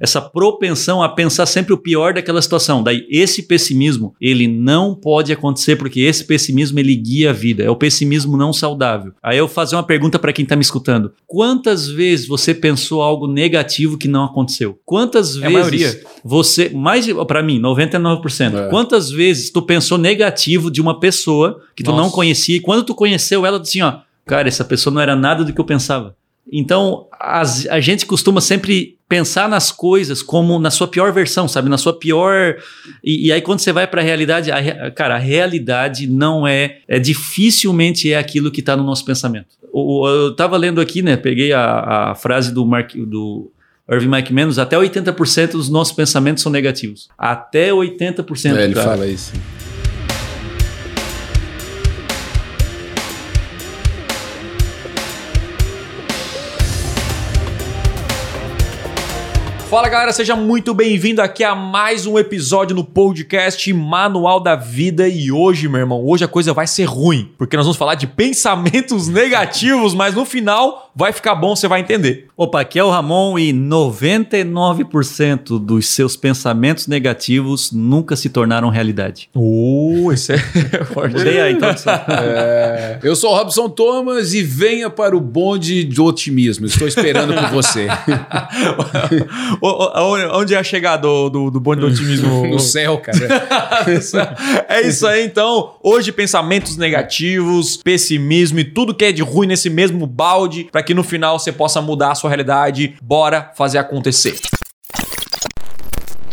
essa propensão a pensar sempre o pior daquela situação. Daí, esse pessimismo, ele não pode acontecer porque esse pessimismo ele guia a vida. É o pessimismo não saudável. Aí eu vou fazer uma pergunta para quem está me escutando. Quantas vezes você pensou algo negativo que não aconteceu? Quantas É vezes você, mais para mim, 99%. É. Quantas vezes tu pensou negativo de uma pessoa que tu Nossa. não conhecia e quando tu conheceu ela, assim, ó, cara, essa pessoa não era nada do que eu pensava. Então, as- a gente costuma sempre pensar nas coisas como na sua pior versão, sabe? Na sua pior. E, e aí, quando você vai para a realidade, cara, a realidade não é, é. Dificilmente é aquilo que está no nosso pensamento. O- eu tava lendo aqui, né? Peguei a, a frase do, Mark, do Irving McManus: até 80% dos nossos pensamentos são negativos. Até 80%. É, ele cara. fala isso. Fala galera, seja muito bem-vindo aqui a mais um episódio no podcast Manual da Vida. E hoje, meu irmão, hoje a coisa vai ser ruim, porque nós vamos falar de pensamentos negativos, mas no final vai ficar bom, você vai entender. Opa, aqui é o Ramon e 99% dos seus pensamentos negativos nunca se tornaram realidade. Oh, isso é forte. Mudei aí, então. É, eu sou o Robson Thomas e venha para o bonde do otimismo. Estou esperando por você. Onde é a chegada do, do, do bonde do otimismo? No céu, cara. é isso aí, então. Hoje, pensamentos negativos, pessimismo e tudo que é de ruim nesse mesmo balde, para que no final você possa mudar a sua realidade. Bora fazer acontecer.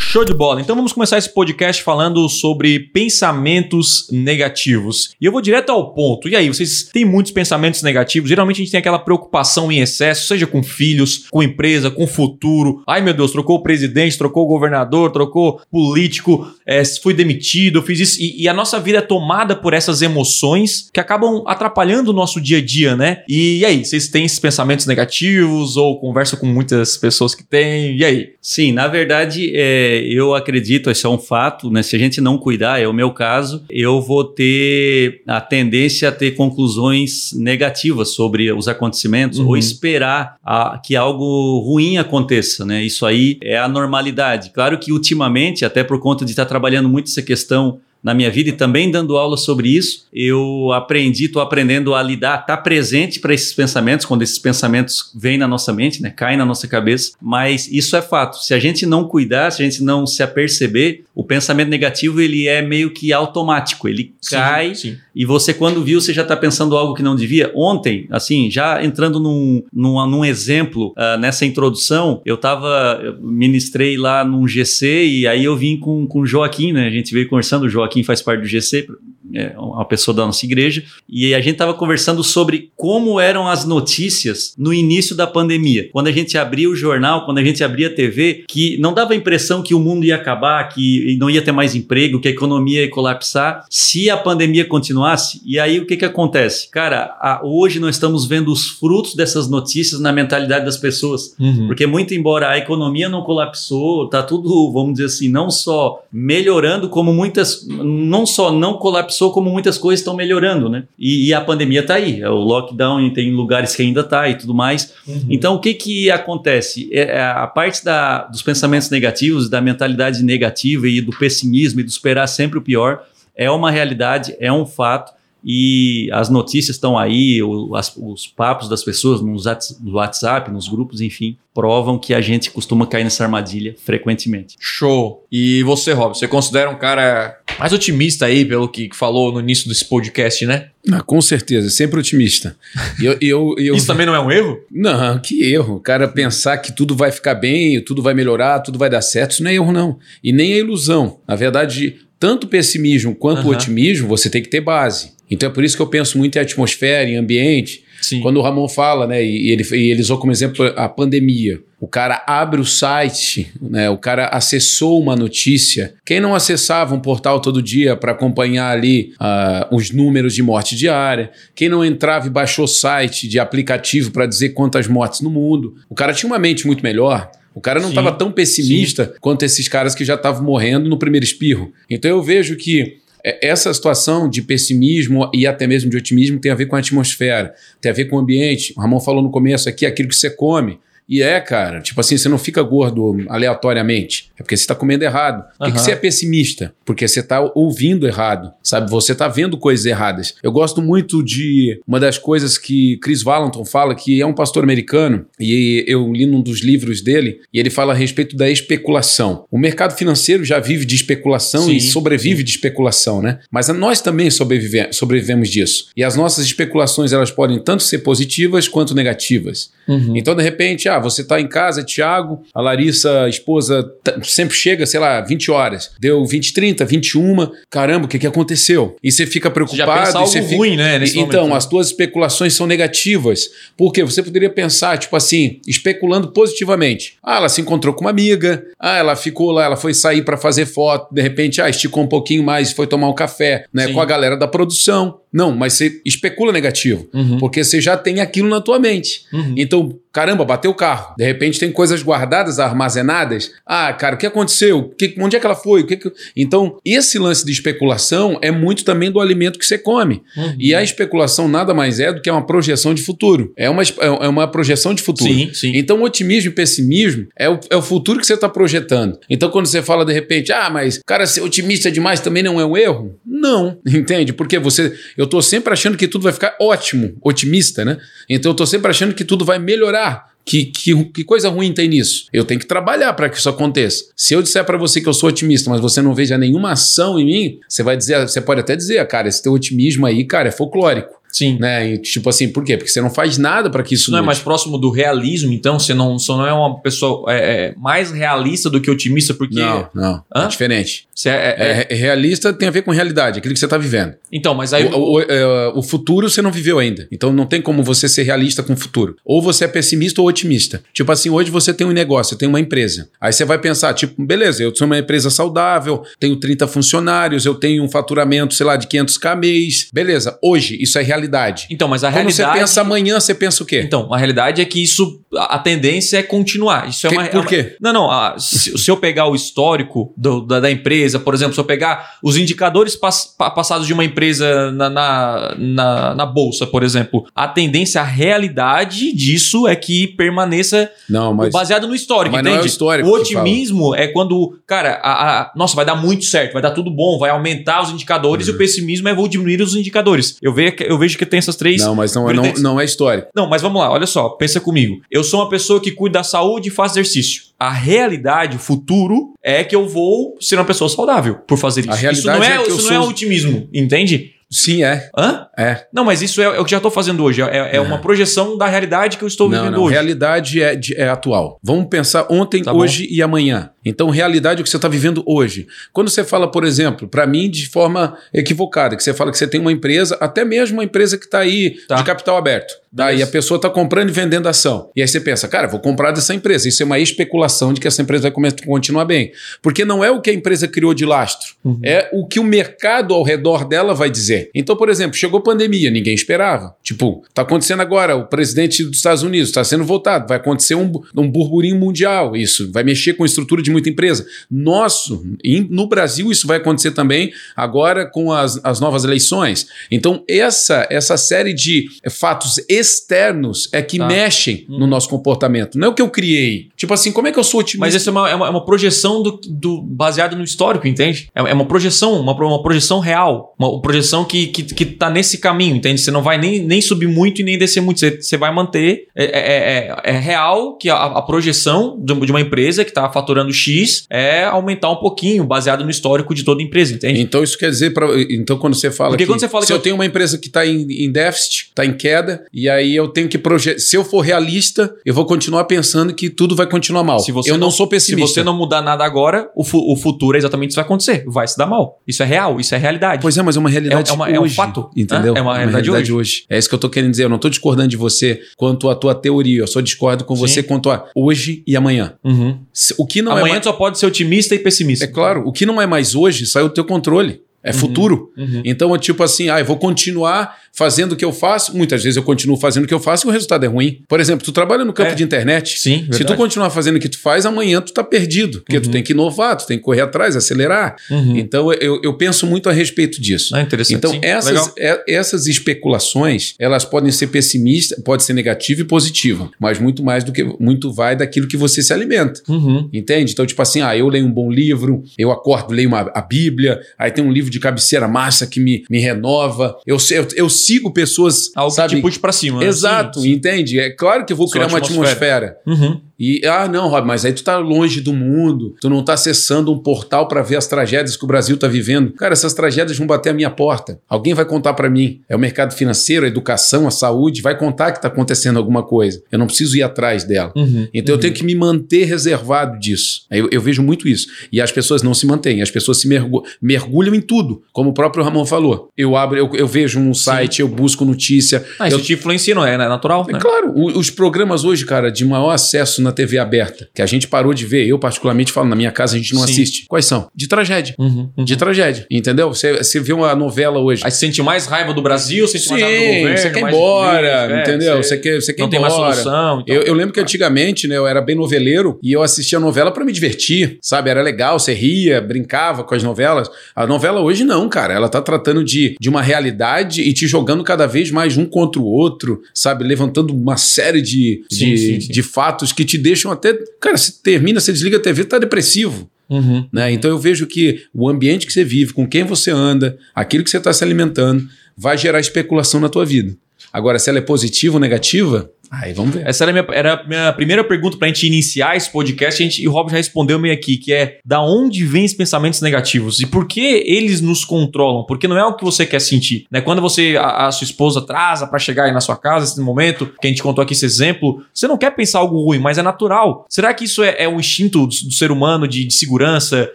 Show de bola. Então vamos começar esse podcast falando sobre pensamentos negativos. E eu vou direto ao ponto. E aí, vocês têm muitos pensamentos negativos? Geralmente a gente tem aquela preocupação em excesso, seja com filhos, com empresa, com futuro. Ai meu Deus, trocou o presidente, trocou o governador, trocou político, é, fui demitido, fiz isso. E, e a nossa vida é tomada por essas emoções que acabam atrapalhando o nosso dia a dia, né? E, e aí, vocês têm esses pensamentos negativos ou conversam com muitas pessoas que têm? E aí? Sim, na verdade, é, eu acredito, isso é um fato, né? Se a gente não cuidar, é o meu caso, eu vou ter a tendência a ter conclusões negativas sobre os acontecimentos Uhum. ou esperar a- que algo ruim aconteça, né? Isso aí é a normalidade. Claro que ultimamente, até por conta de estar trabalhando muito essa questão na minha vida e também dando aula sobre isso, eu aprendi, estou aprendendo a lidar, estar presente para esses pensamentos, quando esses pensamentos vêm na nossa mente, né, caem na nossa cabeça, mas isso é fato. Se a gente não cuidar, se a gente não se aperceber, o pensamento negativo ele é meio que automático, ele cai Sim. e você, quando viu, você já está pensando algo que não devia. Ontem, assim, já entrando num, num, num exemplo, ah, nessa introdução, eu tava, eu ministrei lá num GC e aí eu vim com, com o Joaquim, né? A gente veio conversando, o Joaquim faz parte do GC, é uma pessoa da nossa igreja, e a gente estava conversando sobre como eram as notícias no início da pandemia. Quando a gente abria o jornal, quando a gente abria a TV, que não dava a impressão que o mundo ia acabar, que não ia ter mais emprego, que a economia ia colapsar, se a pandemia continuasse. E aí o que, que acontece? Cara, a- hoje nós estamos vendo os frutos dessas notícias na mentalidade das pessoas. Uhum. Porque muito embora a economia não colapsou, tá tudo, vamos dizer assim, não só melhorando, como muitas, não só não colapsou, como muitas coisas estão melhorando, né? E, e a pandemia tá aí, é o lockdown e tem lugares que ainda tá e tudo mais. Uhum. Então o que que acontece? É, é a parte da, dos pensamentos negativos, da mentalidade negativa e do pessimismo e do esperar sempre o pior é uma realidade, é um fato. E as notícias estão aí, o- as- os papos das pessoas nos no WhatsApp, nos grupos, enfim, provam que a gente costuma cair nessa armadilha frequentemente. Show. E você, Rob, você considera um cara mais otimista aí, pelo que falou no início desse podcast, né? Ah, com certeza, sempre otimista. Eu, eu, eu, Isso também não é um erro? Não, que erro. O cara pensar que tudo vai ficar bem, tudo vai melhorar, tudo vai dar certo, isso não é erro, não. E nem é ilusão. Na verdade, tanto pessimismo quanto Aham. otimismo, você tem que ter base. Então é por isso que eu penso muito em atmosfera, em ambiente. Sim. Quando o Ramon fala, né, e ele, e ele usou como exemplo a pandemia. O cara abre o site, né, o cara acessou uma notícia. Quem não acessava um portal todo dia para acompanhar ali ah, os números de morte diária? Quem não entrava e baixou o site de aplicativo para dizer quantas mortes no mundo? O cara tinha uma mente muito melhor. O cara não Sim. estava tão pessimista quanto esses caras que já estavam morrendo no primeiro espirro. Então eu vejo que essa situação de pessimismo e até mesmo de otimismo tem a ver com a atmosfera, tem a ver com o ambiente. O Ramon falou no começo aqui aquilo que você come. E é, cara, tipo assim, você não fica gordo aleatoriamente. É porque você está comendo errado. Por que, que você é pessimista? Porque você está ouvindo errado, sabe? Você está vendo coisas erradas. Eu gosto muito de uma das coisas que Chris Valentin fala, que é um pastor americano, e eu li num dos livros dele, e ele fala a respeito da especulação. O mercado financeiro já vive de especulação Sim, e sobrevive de especulação, né? Mas nós também sobrevive- sobrevivemos disso. E as nossas especulações, elas podem tanto ser positivas quanto negativas. Uhum. Então, de repente, ah, você tá em casa, Thiago, a Larissa, a esposa, t- sempre chega, sei lá, 20 horas. Deu 20, 30, 21. Caramba, o que, que aconteceu? E você fica preocupado. já e algo você fica... ruim, né? Então, momento, né? as tuas especulações são negativas. Porque você poderia pensar, tipo assim, especulando positivamente. Ah, ela se encontrou com uma amiga. Ah, ela ficou lá, ela foi sair para fazer foto. De repente, ah, esticou um pouquinho mais, foi tomar um café, né, Sim. com a galera da produção. Não, mas você especula negativo. Uhum. Porque você já tem aquilo na tua mente. Uhum. Então, caramba, bateu o carro. De repente tem coisas guardadas, armazenadas. Ah, cara, o que aconteceu? Que- onde é que ela foi? Que que- Então, esse lance de especulação é muito também do alimento que você come. Uhum. E a especulação nada mais é do que uma projeção de futuro. É uma, é uma projeção de futuro. Sim, sim. Então, otimismo e pessimismo é o, é o futuro que você está projetando. Então, quando você fala de repente, ah, mas, cara, ser otimista demais também não é um erro? Não, entende? Porque você. Eu tô sempre achando que tudo vai ficar ótimo, otimista, né? Então, eu tô sempre achando que tudo vai melhorar. Que, que, que coisa ruim tem nisso? Eu tenho que trabalhar para que isso aconteça. Se eu disser para você que eu sou otimista, mas você não veja nenhuma ação em mim, você vai dizer, você pode até dizer, cara, esse teu otimismo aí, cara, é folclórico. Sim. Né? E, tipo assim, por quê? Porque você não faz nada para que isso não é mude. mais próximo do realismo, então? Você não, você não é uma pessoa é, é, mais realista do que otimista, porque. Não, não. Hã? É diferente. Você é- é- É, é realista tem a ver com realidade, aquilo que você está vivendo. Então, mas aí. O, o- é, o futuro você não viveu ainda. Então não tem como você ser realista com o futuro. Ou você é pessimista ou otimista. Tipo assim, hoje você tem um negócio, você tem uma empresa. Aí você vai pensar, tipo, beleza, eu sou uma empresa saudável, tenho 30 funcionários, eu tenho um faturamento, sei lá, de 500k mês. Beleza, hoje isso é realidade. Então, mas a Quando realidade. você pensa amanhã, você pensa o quê? Então, a realidade é que isso, a tendência é continuar. Isso é Que- uma. por é quê? Não, não. a- se, se eu pegar o histórico do- da, da empresa, por exemplo, se eu pegar os indicadores pas- pa- passados de uma empresa na, na, na, na bolsa, por exemplo, a tendência, a realidade disso é que permaneça Não, mas. baseado no histórico, mas não é o entende? histórico o otimismo é quando, cara, a, a- nossa, vai dar muito certo, vai dar tudo bom, vai aumentar os indicadores, e o pessimismo é vou diminuir os indicadores. Eu vejo, que- eu vejo que tem essas três. Não, mas não, não, vertentes. não é histórico. Não, mas vamos lá, olha só, pensa comigo. Eu sou uma pessoa que cuida da saúde e faz exercício. A realidade, o futuro, é que eu vou ser uma pessoa saudável por fazer isso. A realidade isso não é, é isso não é sou- otimismo, entende? Sim, é. Hã? É. Não, mas isso é, é o que já estou fazendo hoje. É, é uma projeção da realidade que eu estou Não, vivendo não. hoje. Realidade é, é atual. Vamos pensar ontem, Tá bom. hoje e amanhã. Então, realidade é o que você está vivendo hoje. Quando você fala, por exemplo, para mim de forma equivocada, que você fala que você tem uma empresa, até mesmo uma empresa que está aí Tá. de capital aberto. Tá? Beleza. E a pessoa está comprando e vendendo ação. E aí você pensa, cara, vou comprar dessa empresa. Isso é uma especulação de que essa empresa vai continuar bem. Porque não é o que a empresa criou de lastro, Uhum. é o que o mercado ao redor dela vai dizer. Então, por exemplo, chegou pandemia, ninguém esperava. Tipo, tá acontecendo agora, o presidente dos Estados Unidos está sendo votado, vai acontecer um, um burburinho mundial, isso vai mexer com a estrutura de muita empresa. Nosso, no Brasil isso vai acontecer também agora com as, as novas eleições. Então, essa, essa série de fatos externos é que Tá. mexem no nosso comportamento. Não é o que eu criei. Tipo assim, como é que eu sou otimista? Mas isso é uma, é uma, é uma projeção do, do baseado no histórico, entende? É, é uma projeção, uma, uma projeção real. Uma projeção que, que, que tá nesse caminho, entende? Você não vai nem, nem subir muito e nem descer muito. Você, você vai manter. É, é, é, é real que a, a projeção de de uma empresa que está faturando X é aumentar um pouquinho, baseado no histórico de toda a empresa, entende? Então isso quer dizer para então quando você fala Porque que quando você fala se que eu eu- tenho uma empresa que está em, em déficit, está em queda e aí eu tenho que projetar, se eu for realista, eu vou continuar pensando que tudo vai continuar mal. Se você eu não, sou pessimista. Se você não mudar nada agora, o, fu- o futuro é exatamente isso que vai acontecer. Vai se dar mal. Isso é real, isso é realidade. Pois é, mas é uma realidade É- é uma- é um hoje, fato, entendeu? né? É uma realidade hoje. É isso que eu tô querendo dizer. Eu não tô discordando de você quanto à tua teoria. Eu só discordo com você Sim. quanto a hoje e amanhã. Uhum. O que não é Amanhã mais... tu só pode ser otimista e pessimista. É claro, o que não é mais hoje saiu do teu controle. É futuro. Uhum. Então é tipo assim, ah, eu vou continuar fazendo o que eu faço. Muitas vezes eu continuo fazendo o que eu faço e o resultado é ruim. Por exemplo, tu trabalha no campo É. de internet. Sim, Se tu verdade. continuar fazendo o que tu faz, amanhã tu tá perdido. Porque tu tem que inovar, tu tem que correr atrás, acelerar. Uhum. Então eu, eu penso muito a respeito disso. Ah, interessante. Então, sim. essas, é- essas especulações, elas podem ser pessimistas, pode ser negativa e positiva, mas muito mais do que muito vai daquilo que você se alimenta. Uhum. Entende? Então, tipo assim, ah, eu leio um bom livro, eu acordo, leio uma, a Bíblia, aí tem um livro de cabeceira massa que me, me renova. Eu, eu, eu sigo pessoas, Algo sabe? que te puxe pra cima. né? Exato, Sim, sim. entende? É claro que eu vou Sua criar uma atmosfera. atmosfera. Uhum. E, ah, não, Rob, mas aí tu tá longe do mundo, tu não tá acessando um portal para ver as tragédias que o Brasil tá vivendo. Cara, essas tragédias vão bater a minha porta. Alguém vai contar para mim. É o mercado financeiro, a educação, a saúde, vai contar que tá acontecendo alguma coisa. Eu não preciso ir atrás dela. Uhum. Então eu tenho que me manter reservado disso. Eu, eu vejo muito isso. E as pessoas não se mantêm, as pessoas se mergu- mergulham em tudo, como o próprio Ramon falou. Eu abro, eu, eu vejo um site, eu busco notícia. Ah, eu te influencia, não é? É natural, é né? claro, o- os programas hoje, cara, de maior acesso na TV aberta, que a gente parou de ver, eu particularmente falo, na minha casa a gente não Sim. assiste. Quais são? De tragédia. Uhum. Uhum. De tragédia, entendeu? Você, você vê uma novela hoje. Aí você sente mais raiva do Brasil, sente Sim, mais raiva do governo. você quer ir embora, de- é, entendeu? Você Você quer, você quer ir não tem mais embora. solução. então. Eu, eu lembro que antigamente, né, eu era bem noveleiro e eu assistia a novela pra me divertir, sabe? Era legal, você ria, brincava com as novelas. A novela hoje não, cara. Ela tá tratando de, de uma realidade e te jogando cada vez mais um contra o outro, sabe? Levantando uma série de, Sim, de, sim. de fatos que te deixam até. Cara, você termina, você desliga a TV, tá depressivo. Uhum. Né? Então eu vejo que o ambiente que você vive, com quem você anda, aquilo que você está se alimentando, vai gerar especulação na tua vida. Agora, se ela é positiva ou negativa, aí vamos ver. Essa era a minha, era a minha primeira pergunta pra gente iniciar esse podcast. A gente, e o Rob já respondeu meio aqui, que é da onde vêm esses pensamentos negativos? E por que eles nos controlam? Porque não é o que você quer sentir. Né? Quando você, a, a sua esposa atrasa pra chegar aí na sua casa, esse momento, que a gente contou aqui esse exemplo, você não quer pensar algo ruim, mas é natural. Será que isso é, é um instinto do, do ser humano de, de segurança,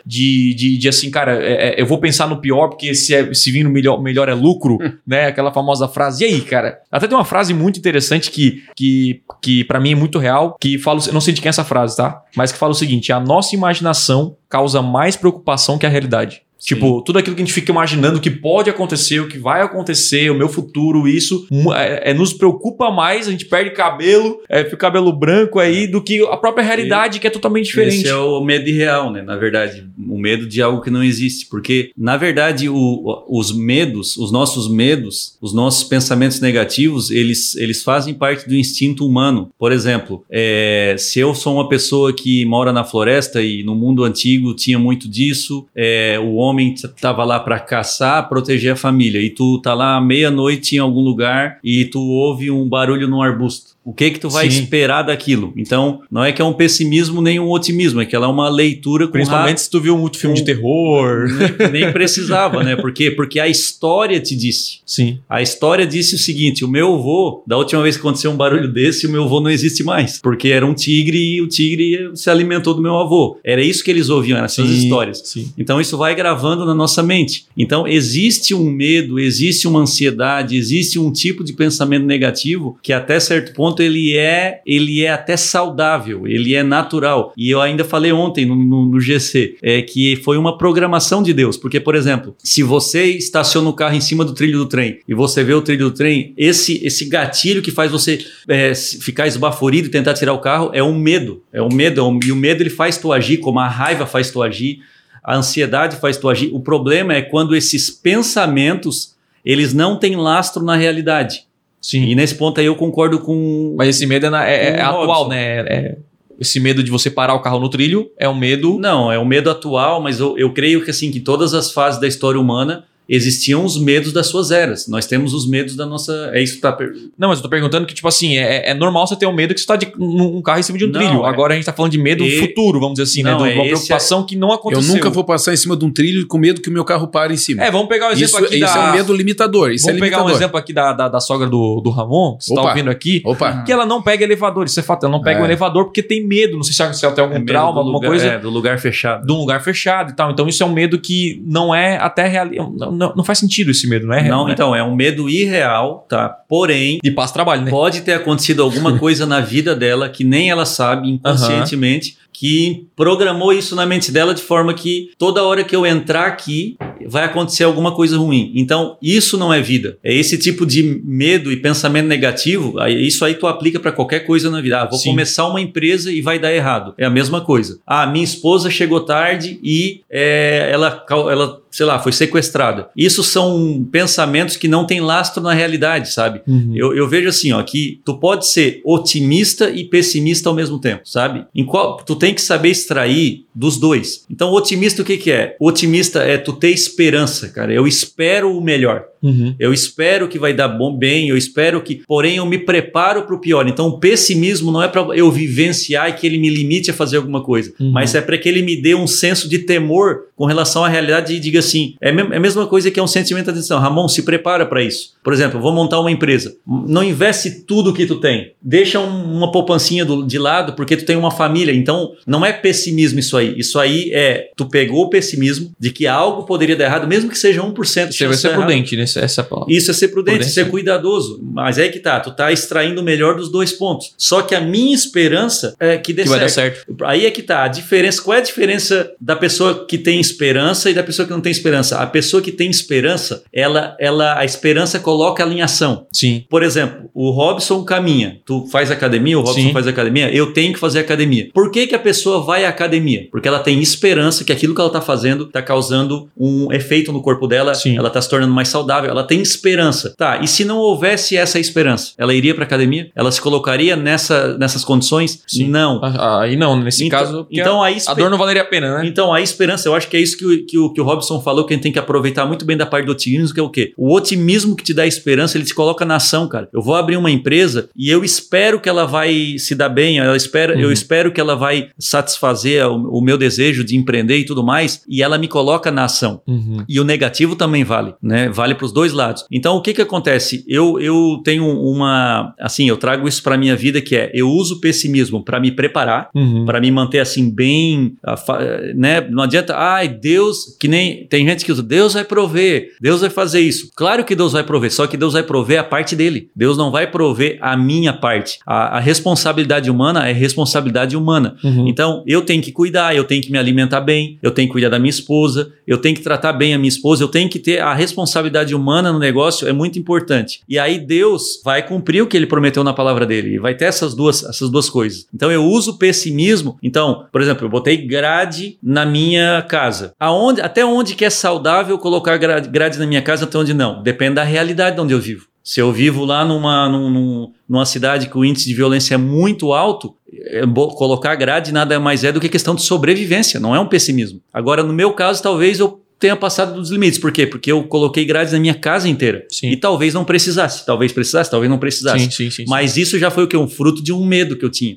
de, de, de assim, cara, é- é, eu vou pensar no pior, porque se, é, se vir no melhor, melhor é lucro, né? Aquela famosa frase. E aí, cara? Até tem uma frase muito interessante que, que, que para mim é muito real, que fala, eu não sei de quem é essa frase, tá? Mas que fala o seguinte: a nossa imaginação causa mais preocupação que a realidade. Tipo, tudo aquilo que a gente fica imaginando que pode acontecer, o que vai acontecer, o meu futuro, isso mu- é, é, nos preocupa mais, a gente perde cabelo, é, fica o cabelo branco aí, do que a própria realidade, que é totalmente diferente. Esse é o medo irreal, né? Na verdade, o medo de algo que não existe. Porque, na verdade, o- os medos, os nossos medos, os nossos pensamentos negativos, eles, eles fazem parte do instinto humano. Por exemplo, é, se eu sou uma pessoa que mora na floresta e no mundo antigo tinha muito disso, é, o homem estava lá para caçar, proteger a família, e tu tá lá meia-noite em algum lugar e tu ouve um barulho num arbusto. O que que tu vai Sim. esperar daquilo? Então, não é que é um pessimismo nem um otimismo, é que ela é uma leitura com Principalmente se tu viu muito filme de terror. ra- nem, nem precisava, né? Por quê? Porque a história te disse. Sim. A história disse o seguinte: o meu avô, da última vez que aconteceu um barulho desse, o meu avô não existe mais. Porque era um tigre e o tigre se alimentou do meu avô. Era isso que eles ouviam, eram essas Sim, histórias. Sim. Então isso vai gravando na nossa mente. Então existe um medo, existe uma ansiedade, existe um tipo de pensamento negativo que até certo ponto ele é, ele é até saudável, ele é natural. E eu ainda falei ontem no, no- no GC é que foi uma programação de Deus, porque por exemplo, se você estaciona o carro em cima do trilho do trem e você vê o trilho do trem, esse esse gatilho que faz você é, ficar esbaforido e tentar tirar o carro é um medo, é um medo, é um- e o medo ele faz tu agir, como a raiva faz tu agir a ansiedade faz tu agir. O problema é quando esses pensamentos eles não têm lastro na realidade. Sim. E nesse ponto aí eu concordo com. Mas esse medo é, na- é- é atual, né? É- esse medo de você parar o carro no trilho é um medo. Não, é um medo atual, mas eu, eu creio que assim que todas as fases da história humana existiam os medos das suas eras. Nós temos os medos da nossa. É isso que tá. per- Não, mas eu tô perguntando que, tipo assim, é, é normal você ter um medo que você tá de um um carro em cima de um Não, trilho. é- Agora a gente tá falando de medo E- futuro, vamos dizer assim, Não, né? De é uma esse preocupação que não Eu aconteceu. nunca vou passar em cima de um trilho com medo que o meu carro pare em cima. É, vamos pegar o exemplo isso aqui isso da. é um medo limitador. Isso vamos é pegar limitador. um exemplo aqui da, da, da sogra do, do Ramon, que você tá Opa. ouvindo aqui. Opa. Que ela não pega elevador, isso é fato. Ela não pega É. o elevador porque tem medo. Não sei se ela, tem algum é trauma, alguma lugar, coisa. é, do lugar fechado. De um lugar fechado e tal. Então, isso é um medo que não é até real. Não, não, não faz sentido esse medo, não é real. Não, né? então, é um medo irreal, tá? Porém, De paz trabalho, né? Pode ter acontecido alguma coisa na vida dela que nem ela sabe inconscientemente, que programou isso na mente dela de forma que toda hora que eu entrar aqui, vai acontecer alguma coisa ruim. Então, isso não é vida. É esse tipo de medo e pensamento negativo, isso aí tu aplica para qualquer coisa na vida. Ah, vou Sim. começar uma empresa e vai dar errado. É a mesma coisa. Ah, minha esposa chegou tarde e é, ela, ela sei lá, foi sequestrada. Isso são pensamentos que não têm lastro na realidade, sabe? Uhum. Eu, eu, vejo assim, ó, que tu pode ser otimista e pessimista ao mesmo tempo, sabe? Em qual tu tem que saber extrair dos dois. Então, otimista o que que é? O otimista é tu ter esperança, cara. Eu espero o melhor. Uhum. Eu espero que vai dar bom bem, eu espero que, porém, eu me preparo para o pior. Então, o pessimismo não é para eu vivenciar e que ele me limite a fazer alguma coisa, uhum. mas é para que ele me dê um senso de temor com relação à realidade e diga assim: é, é a mesma coisa que é um sentimento de atenção. Ramon, se prepara para isso. Por exemplo, vou montar uma empresa. Não investe tudo que tu tem. Deixa um, uma poupancinha do, de lado porque tu tem uma família. Então, não é pessimismo isso aí. Isso aí é tu pegou o pessimismo de que algo poderia dar errado, mesmo que seja 1%. Você vai ser prudente, né? Essa palavra. Isso é ser prudente, Prudência. ser cuidadoso. Mas é que tá, tu tá extraindo o melhor dos dois pontos. Só que a minha esperança é que dê que certo. Vai dar certo. Aí é que tá, a diferença, qual é a diferença da pessoa que tem esperança e da pessoa que não tem esperança? A pessoa que tem esperança, ela, ela a esperança coloca ela em ação. Sim. Por exemplo, o Robson caminha. Tu faz academia, o Robson Sim. faz academia, eu tenho que fazer academia. Por que, que a pessoa vai à academia? Porque ela tem esperança que aquilo que ela tá fazendo tá causando um efeito no corpo dela, Sim. ela tá se tornando mais saudável, ela tem esperança. Tá, e se não houvesse essa esperança, ela iria para academia? Ela se colocaria nessa, nessas condições? Sim. Não. Ah, aí não, nesse então, caso. Então a, a, dor não valeria a pena, né? Então a esperança, eu acho que é isso que o, que o, que o Robson falou, que a gente tem que aproveitar muito bem da parte do otimismo, que é o quê? O otimismo que te dá esperança, ele te coloca na ação, cara. Eu vou abrir uma empresa e eu espero que ela vai se dar bem, ela espera, uhum. eu espero que ela vai satisfazer o, o, meu desejo de empreender e tudo mais, e ela me coloca na ação. Uhum. E o negativo também vale, né? Vale para os dois lados. Então, o que que acontece? Eu, eu tenho uma, assim, eu trago isso para minha vida que é, eu uso o pessimismo para me preparar, uhum. para me manter assim bem, né? Não adianta, ai, Deus, que nem tem gente que usa, Deus vai prover, Deus vai fazer isso. Claro que Deus vai prover, só que Deus vai prover a parte dele. Deus não vai prover a minha parte. A, a responsabilidade humana é responsabilidade humana. Uhum. Então, eu tenho que cuidar, eu tenho que me alimentar bem, eu tenho que cuidar da minha esposa, eu tenho que tratar bem a minha esposa, eu tenho que ter a responsabilidade humana no negócio é muito importante. E aí Deus vai cumprir o que ele prometeu na palavra dele. Vai ter essas duas, essas duas coisas. Então eu uso pessimismo. Então, por exemplo, eu botei grade na minha casa. Aonde, até onde que é saudável colocar grade na minha casa, até onde não? Depende da realidade de onde eu vivo. Se eu vivo lá numa, num, numa cidade que o índice de violência é muito alto, é, colocar grade nada mais é do que questão de sobrevivência, não é um pessimismo. Agora, no meu caso, talvez eu tenha passado dos limites. Por quê? Porque eu coloquei grades na minha casa inteira. Sim. E talvez não precisasse. Talvez precisasse, talvez não precisasse. Sim, sim, Mas isso já foi o quê? Um fruto de um medo que eu tinha.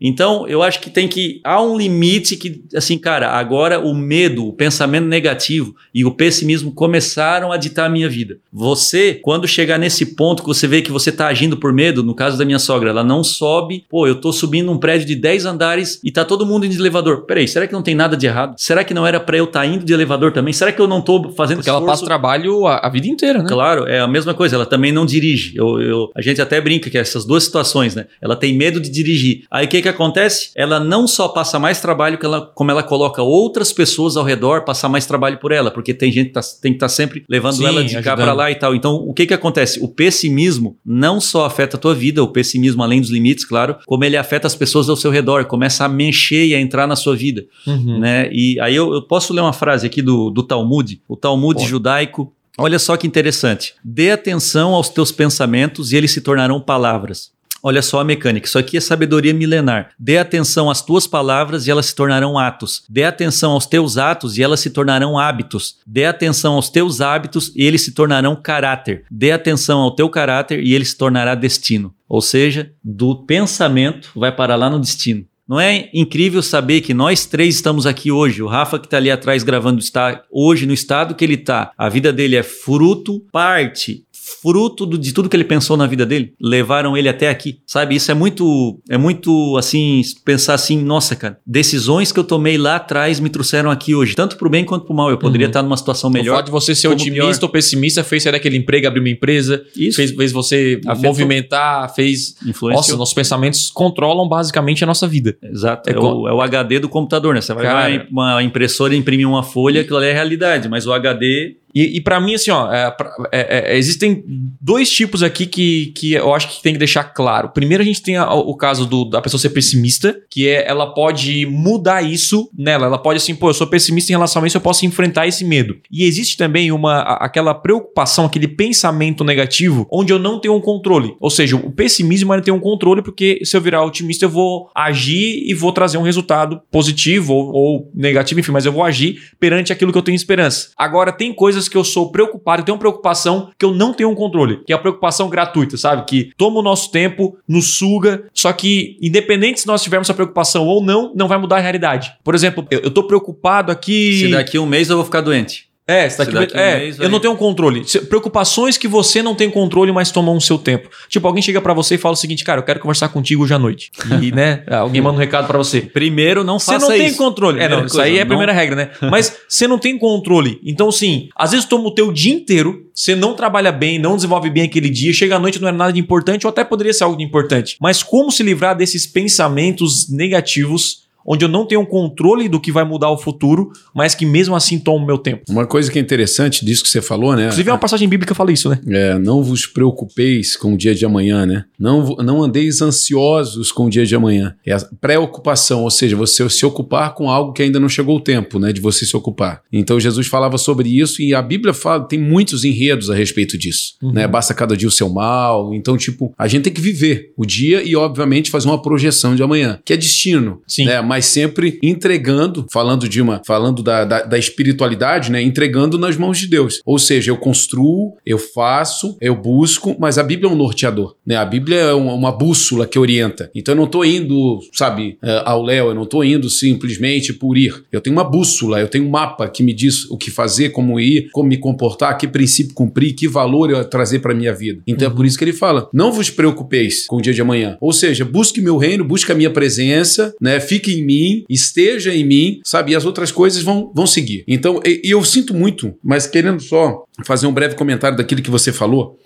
Então, eu acho que tem que. Há um limite que, assim, cara, agora o medo, o pensamento negativo e o pessimismo começaram a ditar a minha vida. Você, quando chegar nesse ponto que você vê que você está agindo por medo, no caso da minha sogra, ela não sobe, pô, eu tô subindo um prédio de 10 andares e tá todo mundo indo de elevador. Peraí, será que não tem nada de errado? Será que não era para eu estar tá indo de elevador também? Será que eu não tô fazendo Porque esforço? ela passa trabalho a, a, vida inteira, né? Claro, é a mesma coisa, ela também não dirige. Eu, eu, a gente até brinca que essas duas situações, né? Ela tem medo de dirigir. Aí o que que acontece? Ela não só passa mais trabalho, que ela, como ela coloca outras pessoas ao redor passar mais trabalho por ela, porque tem gente que tá, tem que estar tá sempre levando Sim, ela de ajudando. cá para lá e tal. Então, o que que acontece? O pessimismo não só afeta a tua vida, o pessimismo além dos limites, claro, como ele afeta as pessoas ao seu redor, começa a mexer e a entrar na sua vida, uhum. né? E aí eu, eu, posso ler uma frase aqui do, do Talmud, o Talmud Pô. judaico, Olha só que interessante. Dê atenção aos teus pensamentos e eles se tornarão palavras. Olha só a mecânica. Isso aqui é sabedoria milenar. Dê atenção às tuas palavras e elas se tornarão atos. Dê atenção aos teus atos e elas se tornarão hábitos. Dê atenção aos teus hábitos e eles se tornarão caráter. Dê atenção ao teu caráter e ele se tornará destino. Ou seja, do pensamento vai para lá no destino. Não é incrível saber que nós três estamos aqui hoje? O Rafa que está ali atrás gravando está hoje no estado que ele está. A vida dele é fruto, parte fruto do, de tudo que ele pensou na vida dele, levaram ele até aqui, sabe? Isso é muito, é muito assim, pensar assim, nossa, cara, decisões que eu tomei lá atrás me trouxeram aqui hoje, tanto pro bem quanto pro mal. Eu poderia Uhum. estar numa situação O melhor. fato de você ser otimista pior. ou pessimista fez sair daquele emprego, abrir uma empresa, Isso fez, fez você Afetou. movimentar, fez. Nossa, nossos pensamentos controlam basicamente a nossa vida. Exato, É é, o, é o HD do computador, né? Você vai Cara. uma impressora imprimir uma folha, aquilo ali é realidade, mas o HD E, e para mim, assim, ó, é, é, é, existem dois tipos aqui que, que eu acho que tem que deixar claro. Primeiro, a gente tem a- o caso do- da pessoa ser pessimista, que é ela pode mudar isso nela. Ela pode, assim, pô, eu sou pessimista em relação a isso, eu posso enfrentar esse medo. E existe também uma aquela preocupação, aquele pensamento negativo, onde eu não tenho um controle. Ou seja, o pessimismo ele tem um controle, porque se eu virar otimista, eu vou agir e vou trazer um resultado positivo ou, ou negativo, enfim, mas eu vou agir perante aquilo que eu tenho esperança. Agora, tem coisas que eu sou preocupado, eu tenho uma preocupação que eu não tenho um controle, que é a preocupação gratuita, sabe? Que toma o nosso tempo, nos suga, só que, independente se nós tivermos essa preocupação ou não, não vai mudar a realidade. Por exemplo, eu, eu tô preocupado aqui. Se daqui um mês eu vou ficar doente. É, se daqui, daqui um é mês eu vai- não tenho controle. Preocupações que você não tem controle, mas tomam o seu tempo. Tipo, alguém chega pra você e fala o seguinte, cara, eu quero conversar contigo hoje à noite. E, né, alguém manda um recado pra você. Primeiro, não Você faça não tem isso. controle. É, não, Primeira isso coisa, aí é a não- primeira regra, né? Mas você não tem controle. Então, assim, às vezes toma o teu dia inteiro, você não trabalha bem, não desenvolve bem aquele dia, chega à noite não é nada de importante, ou até poderia ser algo de importante. Mas como se livrar desses pensamentos negativos, onde eu não tenho controle do que vai mudar o futuro, mas que mesmo assim toma o meu tempo? Uma coisa que é interessante disso que você falou, né? Inclusive, é uma passagem bíblica que fala isso, né? É, não vos preocupeis com o dia de amanhã, né? Não, não andeis ansiosos com o dia de amanhã. É a preocupação, ou seja, você se ocupar com algo que ainda não chegou o tempo, né? De você se ocupar. Então Jesus falava sobre isso e a Bíblia fala, tem muitos enredos a respeito disso, Uhum. né? Basta cada dia o seu mal. Então, tipo, a gente tem que viver o dia e, obviamente, fazer uma projeção de amanhã, que é destino, Sim. né? Mas sempre entregando, falando de uma, falando da, da, da espiritualidade, né? Entregando nas mãos de Deus. Ou seja, eu construo, eu faço, eu busco, mas a Bíblia é um norteador, né? A Bíblia é uma, uma bússola que orienta. Então eu não tô indo, sabe, eh, ao léu, eu não tô indo simplesmente por ir. Eu tenho uma bússola, eu tenho um mapa que me diz o que fazer, como ir, como me comportar, que princípio cumprir, que valor eu trazer para minha vida. Então é por isso que ele fala: não vos preocupeis com o dia de amanhã. Ou seja, busque meu reino, busque a minha presença, né? Fique em mim, esteja em mim, sabe? E as outras coisas vão, vão seguir. Então, e, e eu sinto muito, mas querendo só fazer um breve comentário daquilo que você falou,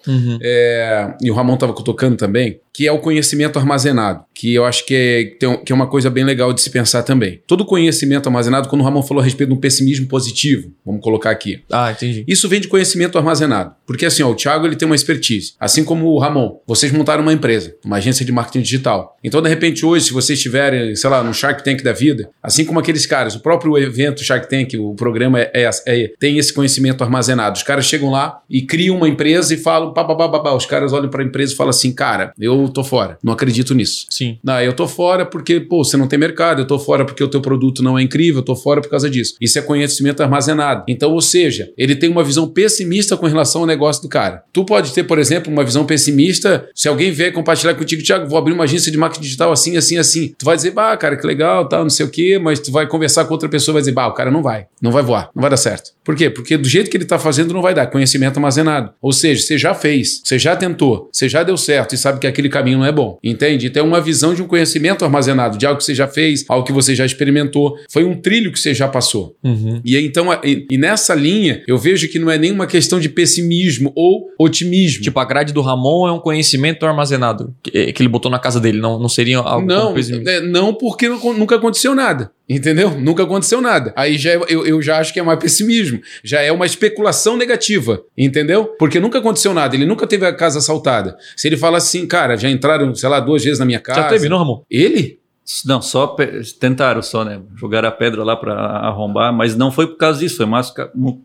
é, e o Ramon estava tocando também, que é o conhecimento armazenado, que eu acho que é, que é uma coisa bem legal de se pensar também. Todo conhecimento armazenado, quando o Ramon falou a respeito de um pessimismo positivo, vamos colocar aqui, Ah, entendi. isso vem de conhecimento armazenado. Porque assim, ó, o Thiago ele tem uma expertise. Assim como o Ramon. Vocês montaram uma empresa, uma agência de marketing digital. Então, de repente, hoje, se vocês estiverem, sei lá, no Shark Tank da vida, assim como aqueles caras, o próprio evento Shark Tank, o programa é, é- é- tem esse conhecimento armazenado. Os caras chegam lá e criam uma empresa e falam, pá, pá, pá, pá, pá. os caras olham para a empresa e falam assim, cara, eu tô fora, não acredito nisso. Sim. Não, eu tô fora porque, pô, você não tem mercado, eu tô fora porque o teu produto não é incrível, eu tô fora por causa disso. Isso é conhecimento armazenado. Então, ou seja, ele tem uma visão pessimista com relação ao negócio do cara. Tu pode ter, por exemplo, uma visão pessimista, se alguém vier compartilhar contigo, Thiago, vou abrir uma agência de marketing digital assim, assim, assim. Tu vai dizer, bah, cara, que legal, tal, não sei o quê, mas tu vai conversar com outra pessoa e vai dizer, bah, o cara não vai, não vai voar, não vai dar certo. Por quê? Porque do jeito que ele tá fazendo não vai dar, conhecimento armazenado. Ou seja, você já fez, você já tentou, você já deu certo e sabe que aquele caminho não é bom. Entende? Então é uma visão de um conhecimento armazenado, de algo que você já fez, algo que você já experimentou. Foi um trilho que você já passou. Uhum. E então, e, e nessa linha, eu vejo que não é nenhuma questão de pessimismo ou otimismo. Tipo, a grade do Ramon é um conhecimento armazenado que, que ele botou na casa dele. Não, não seria algo não, é, não porque nunca aconteceu nada. Entendeu? Nunca aconteceu nada. Aí já é- eu, eu já acho que é mais pessimismo. Já é uma especulação negativa. Entendeu? Porque nunca aconteceu nada. Ele nunca teve a casa assaltada. Se ele fala assim, cara, já entraram, sei lá, duas vezes na minha casa. Já teve, não, Ramon? Ele? Não, só tentaram só, né? Jogaram a pedra lá pra arrombar, mas não foi por causa disso, foi mais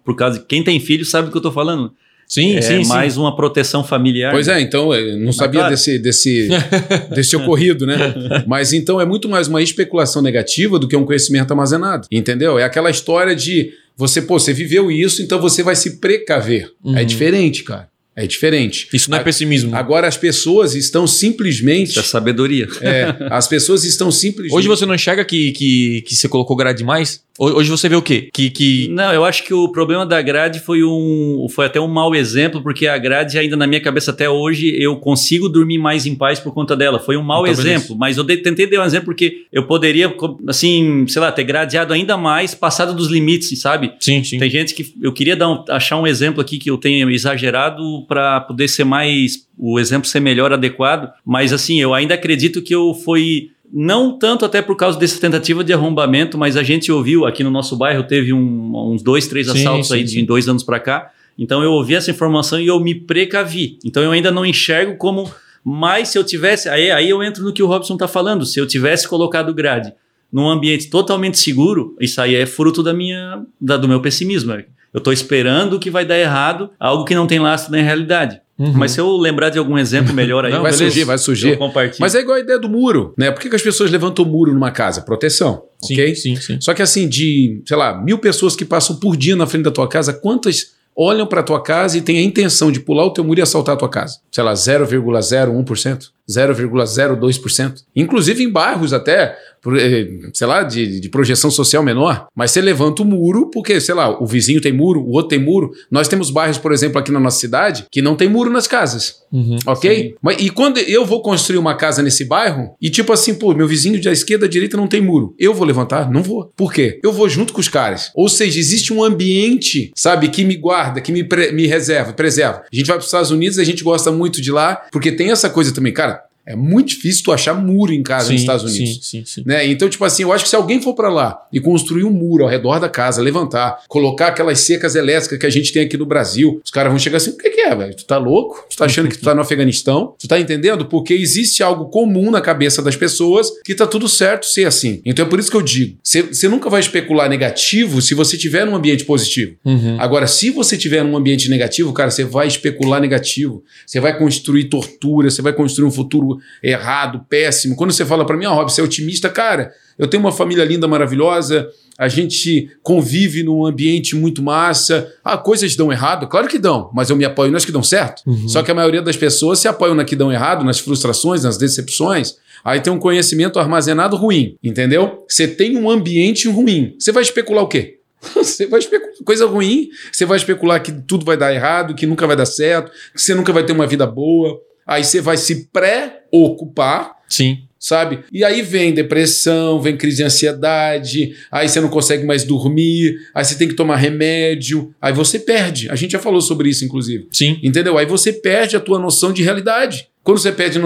por causa de quem tem filho sabe do que eu tô falando. Sim, é sim, sim. mais uma proteção familiar. Pois é, então eu não sabia claro. desse, desse, desse ocorrido, né? Mas então é muito mais uma especulação negativa do que um conhecimento armazenado, entendeu? É aquela história de você, pô, você viveu isso, então você vai se precaver. Uhum. É diferente, cara. É diferente. Isso não é pessimismo. Agora as pessoas estão simplesmente. Isso é sabedoria. é, as pessoas estão simplesmente. Hoje você não enxerga que, que, que você colocou grade demais? Hoje você vê o quê? Que, que... Não, eu acho que o problema da grade foi um. Foi até um mau exemplo, porque a grade, ainda na minha cabeça até hoje, eu consigo dormir mais em paz por conta dela. Foi um mau Então, exemplo, mas eu de- tentei dar um exemplo porque eu poderia, assim, sei lá, ter gradeado ainda mais, passado dos limites, sabe? Sim, sim. Tem gente que. Eu queria dar um- achar um exemplo aqui que eu tenha exagerado para poder ser mais. O exemplo ser melhor adequado, mas assim, eu ainda acredito que eu fui. Não tanto até por causa dessa tentativa de arrombamento, mas a gente ouviu aqui no nosso bairro, teve um- uns dois, três Sim, assaltos sim, aí sim. de dois anos para cá. Então eu ouvi essa informação e eu me precavi. Então eu ainda não enxergo como. Mas se eu tivesse. Aí, aí eu entro no que o Robson tá falando. Se eu tivesse colocado grade num ambiente totalmente seguro, isso aí é fruto da minha, da- do meu pessimismo. Eu estou esperando que vai dar errado, algo que não tem lastro na realidade. Uhum. Mas se eu lembrar de algum exemplo melhor aí, Não, vai beleza. surgir, vai surgir. Mas é igual a ideia do muro, né? Por que, que as pessoas levantam o muro numa casa? Proteção, Sim, ok? sim, sim. Só que assim, de, sei lá, mil pessoas que passam por dia na frente da tua casa, quantas olham para tua casa e têm a intenção de pular o teu muro e assaltar a tua casa? Sei lá, 0,01%? 0,02%? Inclusive em bairros até, sei lá, de, de projeção social menor. Mas você levanta o muro porque, sei lá, o vizinho tem muro, o outro tem muro. Nós temos bairros, por exemplo, aqui na nossa cidade, que não tem muro nas casas. Uhum. Ok? Mas, e quando eu vou construir uma casa nesse bairro, e tipo assim, pô, meu vizinho da esquerda, da direita não tem muro. Eu vou levantar? Não vou. Por quê? Eu vou junto com os caras. Ou seja, existe um ambiente, sabe, que me guarda, que me, me reserva, preserva. A gente vai para os Estados Unidos, a gente gosta muito de lá, porque tem essa coisa também, cara. É muito difícil tu achar muro em casa sim, nos Estados Unidos. Sim, sim, sim. Né? Então, tipo assim, eu acho que se alguém for pra lá e construir um muro ao redor da casa, levantar, colocar aquelas secas elétricas que a gente tem aqui no Brasil, os caras vão chegar assim: o que, que é, velho? Tu tá louco? Tu tá achando que tu tá no Afeganistão? Tu tá entendendo? Porque existe algo comum na cabeça das pessoas que tá tudo certo ser assim. Então é por isso que eu digo: você nunca vai especular negativo se você tiver num ambiente positivo. Uhum. Agora, se você tiver num ambiente negativo, cara, você vai especular negativo. Você vai construir tortura, você vai construir um futuro errado, péssimo. Quando você fala pra mim, ó, Rob, você é otimista, cara, eu tenho uma família linda, maravilhosa, a gente convive num ambiente muito massa. Ah, coisas dão errado? Claro que dão, mas eu me apoio nas que dão certo. Uhum. Só que a maioria das pessoas se apoiam na que dão errado, nas frustrações, nas decepções. Aí tem um conhecimento armazenado ruim, entendeu? Você tem um ambiente ruim. Você vai especular o quê? Você vai especular coisa ruim, você vai especular que tudo vai dar errado, que nunca vai dar certo, que você nunca vai ter uma vida boa. Aí você vai se pré-ocupar, Sim. sabe? E aí vem depressão, vem crise de ansiedade, aí você não consegue mais dormir, aí você tem que tomar remédio, aí você perde. A gente já falou sobre isso, inclusive. Sim. Entendeu? Aí você perde a tua noção de realidade. Quando você perde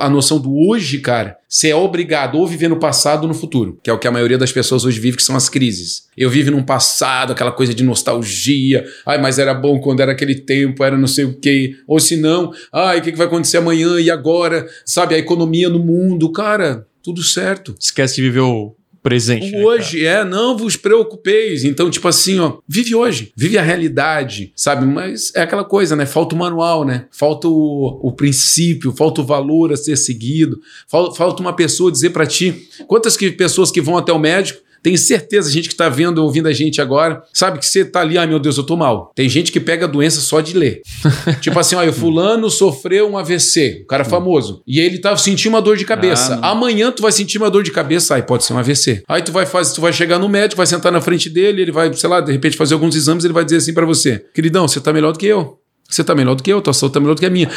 a, noção do hoje, cara, você é obrigado ou viver no passado ou no futuro, que é o que a maioria das pessoas hoje vive, que são as crises. Eu vivo num passado, aquela coisa de nostalgia, ai, mas era bom quando era aquele tempo, era não sei o quê, ou se não, ai, o que vai acontecer amanhã e agora, sabe, a economia no mundo, cara, tudo certo. Esquece de viver o presente. né, O hoje, é, não vos preocupeis. Então, tipo assim, ó, vive hoje, vive a realidade, sabe? Mas é aquela coisa, né? Falta o manual, né? Falta o, o princípio, falta o valor a ser seguido, falta, falta uma pessoa dizer pra ti. Quantas que, pessoas que vão até o médico tenho certeza, gente que tá vendo, ouvindo a gente agora, sabe que você tá ali, ai meu Deus, eu tô mal. Tem gente que pega a doença só de ler. tipo assim, olha, o fulano sofreu um AVC, o cara famoso, e ele tá sentindo uma dor de cabeça. Ah. Amanhã tu vai sentir uma dor de cabeça, aí pode ser um AVC. Aí tu vai fazer, tu vai chegar no médico, vai sentar na frente dele, ele vai, sei lá, de repente fazer alguns exames, ele vai dizer assim pra você: "Queridão, você tá melhor do que eu. Você tá melhor do que eu, tua saúde tá melhor do que a minha".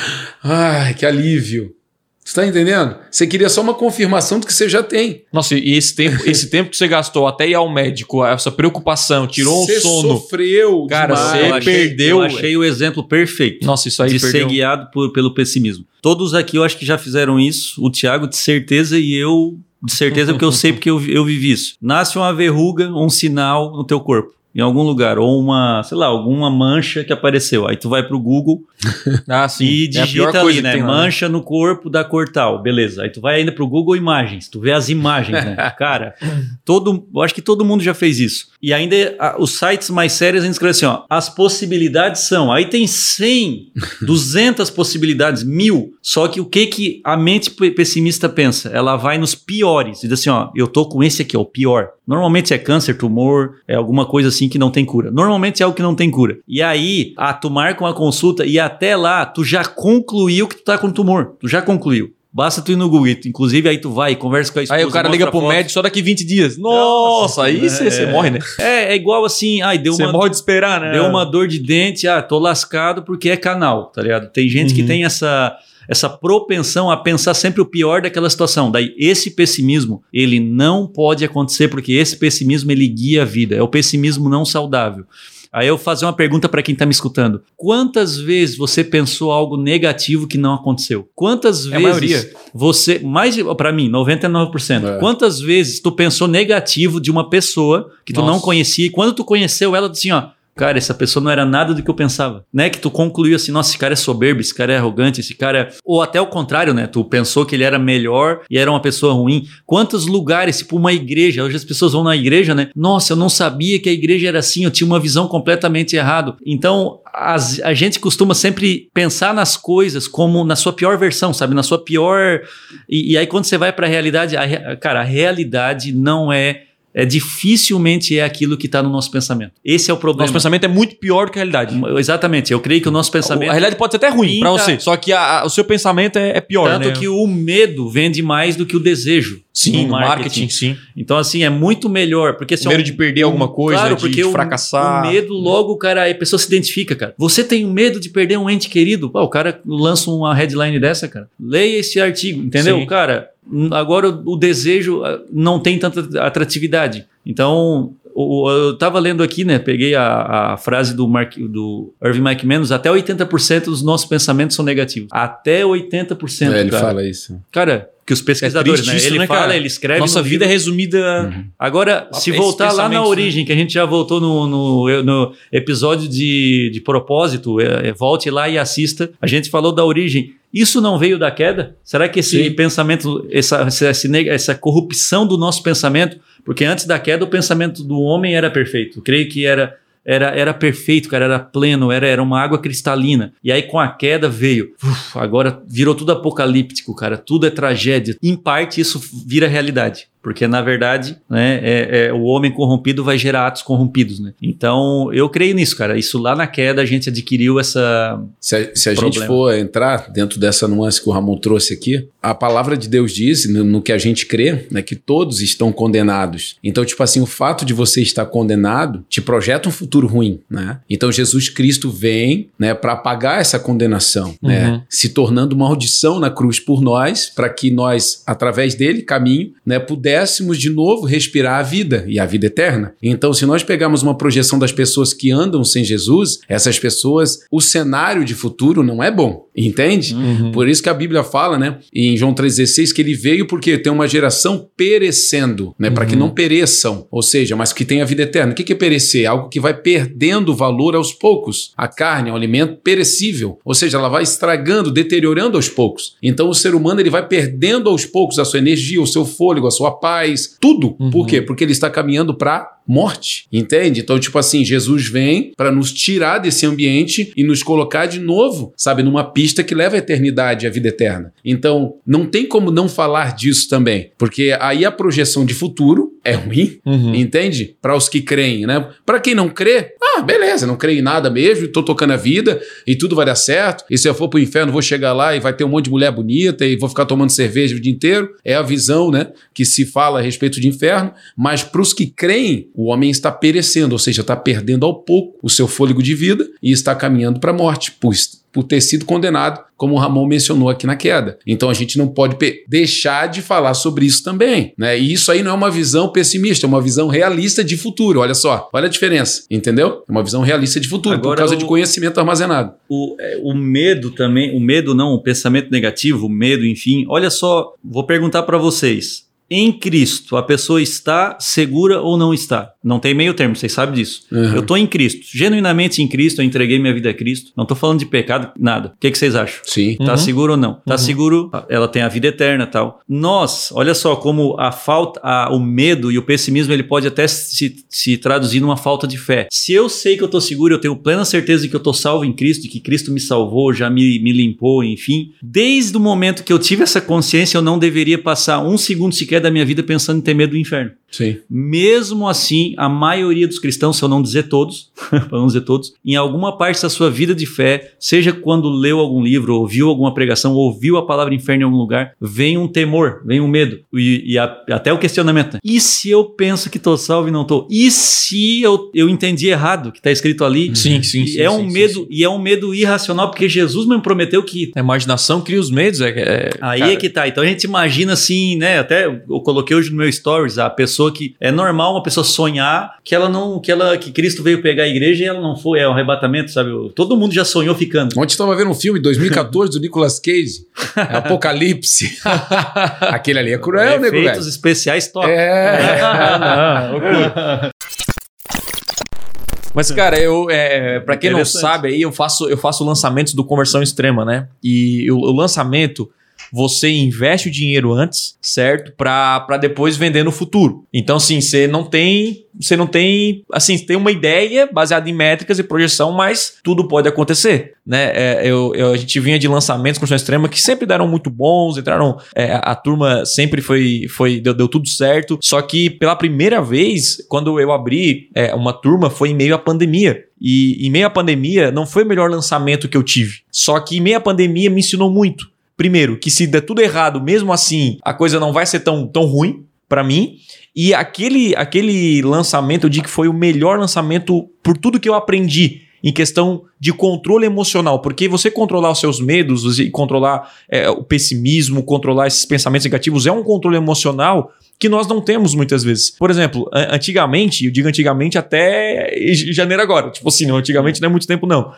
Ai, que alívio. Você tá entendendo? Você queria só uma confirmação do que você já tem. Nossa, e esse tempo, esse tempo que você gastou até ir ao médico, essa preocupação, tirou Você um sono. sofreu Cara, demais. você eu achei, perdeu, Eu achei o exemplo perfeito. Nossa, isso aí de perdeu. ser guiado por- pelo pessimismo. Todos aqui eu acho que já fizeram isso. O Thiago, de certeza, e eu, de certeza, porque eu sei porque eu, eu vivi isso. Nasce uma verruga um sinal no teu corpo. Em algum lugar, ou uma, sei lá, alguma mancha que apareceu. Aí tu vai pro Google Ah, e É digita coisa ali, que né? tem lá, Mancha no corpo da cor tal. Beleza. Aí tu vai ainda pro Google Imagens. Tu vê as imagens, né? Cara, todo, eu acho que todo mundo já fez isso. E ainda a- os sites mais sérios ainda escrevem assim, ó. As possibilidades são. Aí tem 100, 200 possibilidades, mil. Só que o que que a mente pe- pessimista pensa? Ela vai nos piores. Diz assim, ó. Eu tô com esse aqui, ó, o pior. Normalmente é câncer, tumor, é alguma coisa assim que não tem cura. Normalmente é algo que não tem cura. E aí, ah, tu marca uma consulta e até lá tu já concluiu que tu tá com tumor. Tu já concluiu. Basta tu ir no Google. Inclusive, aí tu vai, conversa com a esposa. Aí o cara liga pro médico só daqui 20 dias. Nossa, aí você é. você morre, né? É, é igual assim, ai, deu Você uma, morre de esperar, né? deu uma dor de dente, ah, tô lascado porque é canal, tá ligado? Tem gente que Uhum. tem essa essa propensão a pensar sempre o pior daquela situação. Daí esse pessimismo, ele não pode acontecer porque esse pessimismo ele guia a vida. É o pessimismo não saudável. Aí eu vou fazer uma pergunta para quem tá me escutando. Quantas vezes você pensou algo negativo que não aconteceu? Quantas É vezes você, mais para mim, 99%. É. Quantas vezes tu pensou negativo de uma pessoa que tu Nossa. não conhecia e quando tu conheceu ela, tu assim, ó, cara, essa pessoa não era nada do que eu pensava, né? Que tu concluiu assim, nossa, esse cara é soberbo, esse cara é arrogante, esse cara é... ou até o contrário, né? Tu pensou que ele era melhor e era uma pessoa ruim. Quantos lugares, tipo uma igreja, hoje as pessoas vão na igreja, né? Nossa, eu não sabia que a igreja era assim, eu tinha uma visão completamente errada. Então, as- a gente costuma sempre pensar nas coisas como na sua pior versão, sabe? Na sua pior. E, e aí, quando você vai para a realidade, cara, a realidade não é. É dificilmente é aquilo que está no nosso pensamento. Esse é o problema. Nosso pensamento é muito pior do que a realidade. Exatamente. Eu creio que o nosso pensamento. A realidade pode ser até ruim Pinta- você, só que a- a- o seu pensamento é, é pior, Tanto né? que o medo vende mais do que o desejo. Sim, no marketing, sim. Então, assim, é muito melhor. Porque se O medo de perder alguma coisa, claro, de- porque de o- fracassar. O medo, logo, cara, a pessoa se identifica, cara. Você tem medo de perder um ente querido? Pô, o cara lança uma headline dessa, cara. Leia esse artigo, entendeu? Sim. Cara, hum, agora o, desejo ah, não tem tanta atratividade. Então, eu tava lendo aqui, né? Peguei a, a frase do, Mark, do Irving McManus: até 80% dos nossos pensamentos são negativos. Até 80%. É, ele cara. fala isso. Cara, que os pesquisadores, triste né? isso, Ele né, fala, cara? ele escreve. Nossa no vida é livro. resumida. Agora, se voltar lá na pensamentos, origem, que a gente já voltou no, no, no episódio de, de propósito, é, é, volte lá e assista. A gente falou da origem. Isso não veio da queda? Será que esse Sim. pensamento, essa, essa, essa corrupção do nosso pensamento, porque antes da queda o pensamento do homem era perfeito. Eu creio que era. Era, era perfeito, cara, era pleno, era, era uma água cristalina. E aí, com a queda, veio. uf, agora virou tudo apocalíptico, cara. Tudo é tragédia. Em parte, isso vira realidade. Porque, na verdade, né, é, é, o homem corrompido vai gerar atos corrompidos, né? Então, eu creio nisso, cara. Isso lá na queda a gente adquiriu essa. Se a, se a gente for entrar dentro dessa nuance que o Ramon trouxe aqui, a palavra de Deus diz, no, no que a gente crê, né, que todos estão condenados. Então, tipo assim, o fato de você estar condenado te projeta um futuro ruim, né? Então, Jesus Cristo vem, né, para apagar essa condenação, Uhum. né? Se tornando maldição na cruz por nós, para que nós, através dele, caminho, né, pudéssemos de novo respirar a vida e a vida eterna. Então, se nós pegarmos uma projeção das pessoas que andam sem Jesus, essas pessoas, o cenário de futuro não é bom, entende? Uhum. Por isso que a Bíblia fala, né, em João 3,16, que ele veio porque tem uma geração perecendo, né, para que Uhum. não pereçam, ou seja, mas que tenha vida eterna. O que que é perecer? Algo que vai perdendo valor aos poucos. A carne é um alimento perecível, ou seja, ela vai estragando, deteriorando aos poucos. Então o ser humano ele vai perdendo aos poucos a sua energia, o seu fôlego, a sua paz, tudo. Uhum. Por quê? Porque ele está caminhando para morte, entende? Então, tipo assim, Jesus vem para nos tirar desse ambiente e nos colocar de novo, sabe, numa pista que leva à eternidade, à vida eterna. Então, não tem como não falar disso também, porque aí a projeção de futuro é ruim, Uhum. entende? Para os que creem, né? Para quem não crê, ah, beleza, não creio em nada mesmo, tô tocando a vida e tudo vai dar certo. E se eu for pro inferno, vou chegar lá e vai ter um monte de mulher bonita e vou ficar tomando cerveja o dia inteiro. É a visão, né, que se fala a respeito de inferno, mas para os que creem, o homem está perecendo, ou seja, está perdendo ao pouco o seu fôlego de vida e está caminhando para a morte, por, por ter sido condenado, como o Ramon mencionou aqui na queda. Então a gente não pode deixar de falar sobre isso também, né? E isso aí não é uma visão pessimista, é uma visão realista de futuro. Olha só, olha a diferença, entendeu? É uma visão realista de futuro, por Agora causa o- de conhecimento armazenado. O, é, o medo também, o medo não, o pensamento negativo, o medo, enfim. Olha só, vou perguntar para vocês. Em Cristo, a pessoa está segura ou não está? Não tem meio termo, vocês sabem disso. Uhum. Eu estou em Cristo, genuinamente em Cristo, eu entreguei minha vida a Cristo. Não estou falando de pecado, nada. O que, que vocês acham? Sim. Tá Uhum. seguro ou não? Tá Uhum. seguro, ela tem a vida eterna tal. Nós, olha só como a falta, a- o medo e o pessimismo, ele pode até se, se traduzir numa falta de fé. Se eu sei que eu tô seguro, eu tenho plena certeza de que eu tô salvo em Cristo, de que Cristo me salvou, já me, me limpou, enfim. Desde o momento que eu tive essa consciência, eu não deveria passar um segundo sequer da minha vida pensando em ter medo do inferno. Sim. Mesmo assim, a maioria dos cristãos, se eu não dizer todos, para não dizer todos, em alguma parte da sua vida de fé, seja quando leu algum livro, ouviu alguma pregação, ouviu a palavra inferno em algum lugar, vem um temor, vem um medo e, e a, até o questionamento. Né? E se eu penso que estou salvo e não estou? E se eu, eu entendi errado que está escrito ali? Sim, sim, sim. É sim, um sim, medo sim. e é um medo irracional porque Jesus me prometeu que A imaginação cria os medos. É, é- Aí cara, é que tá. Então a gente imagina assim, né? Até eu coloquei hoje no meu stories a pessoa que é normal uma pessoa sonhar que ela não, que ela que Cristo veio pegar a igreja e ela não foi, é um arrebatamento, sabe? Todo mundo já sonhou ficando. Ontem estava vendo um filme, 2014, do Nicolas Cage, é Apocalipse. Aquele ali é cruel, nego, Efeitos velho. especiais top. É. Ok. Mas, cara, eu, é, pra quem não sabe, aí eu faço, eu faço lançamentos do Conversão Extrema, né? E o, o lançamento, você investe o dinheiro antes, certo? Pra depois vender no futuro. Então, assim, você não tem. Você não tem. Assim, tem uma ideia baseada em métricas e projeção, mas tudo pode acontecer, né? É, eu, eu- a gente vinha de lançamentos com extrema que sempre deram muito bons, entraram. é, a turma sempre foi. foi deu, deu tudo certo. Só que pela primeira vez, quando eu abri é, uma turma, foi em meio à pandemia. E em meio à pandemia, não foi o melhor lançamento que eu tive. Só que em meio à pandemia me ensinou muito. Primeiro, que se der tudo errado, mesmo assim, a coisa não vai ser tão, tão ruim pra mim. E aquele, aquele lançamento, eu digo que foi o melhor lançamento por tudo que eu aprendi em questão de controle emocional, porque você controlar os seus medos e controlar é, o pessimismo, controlar esses pensamentos negativos é um controle emocional que nós não temos muitas vezes. Por exemplo, antigamente, eu digo antigamente até janeiro agora, tipo assim, antigamente não é muito tempo não.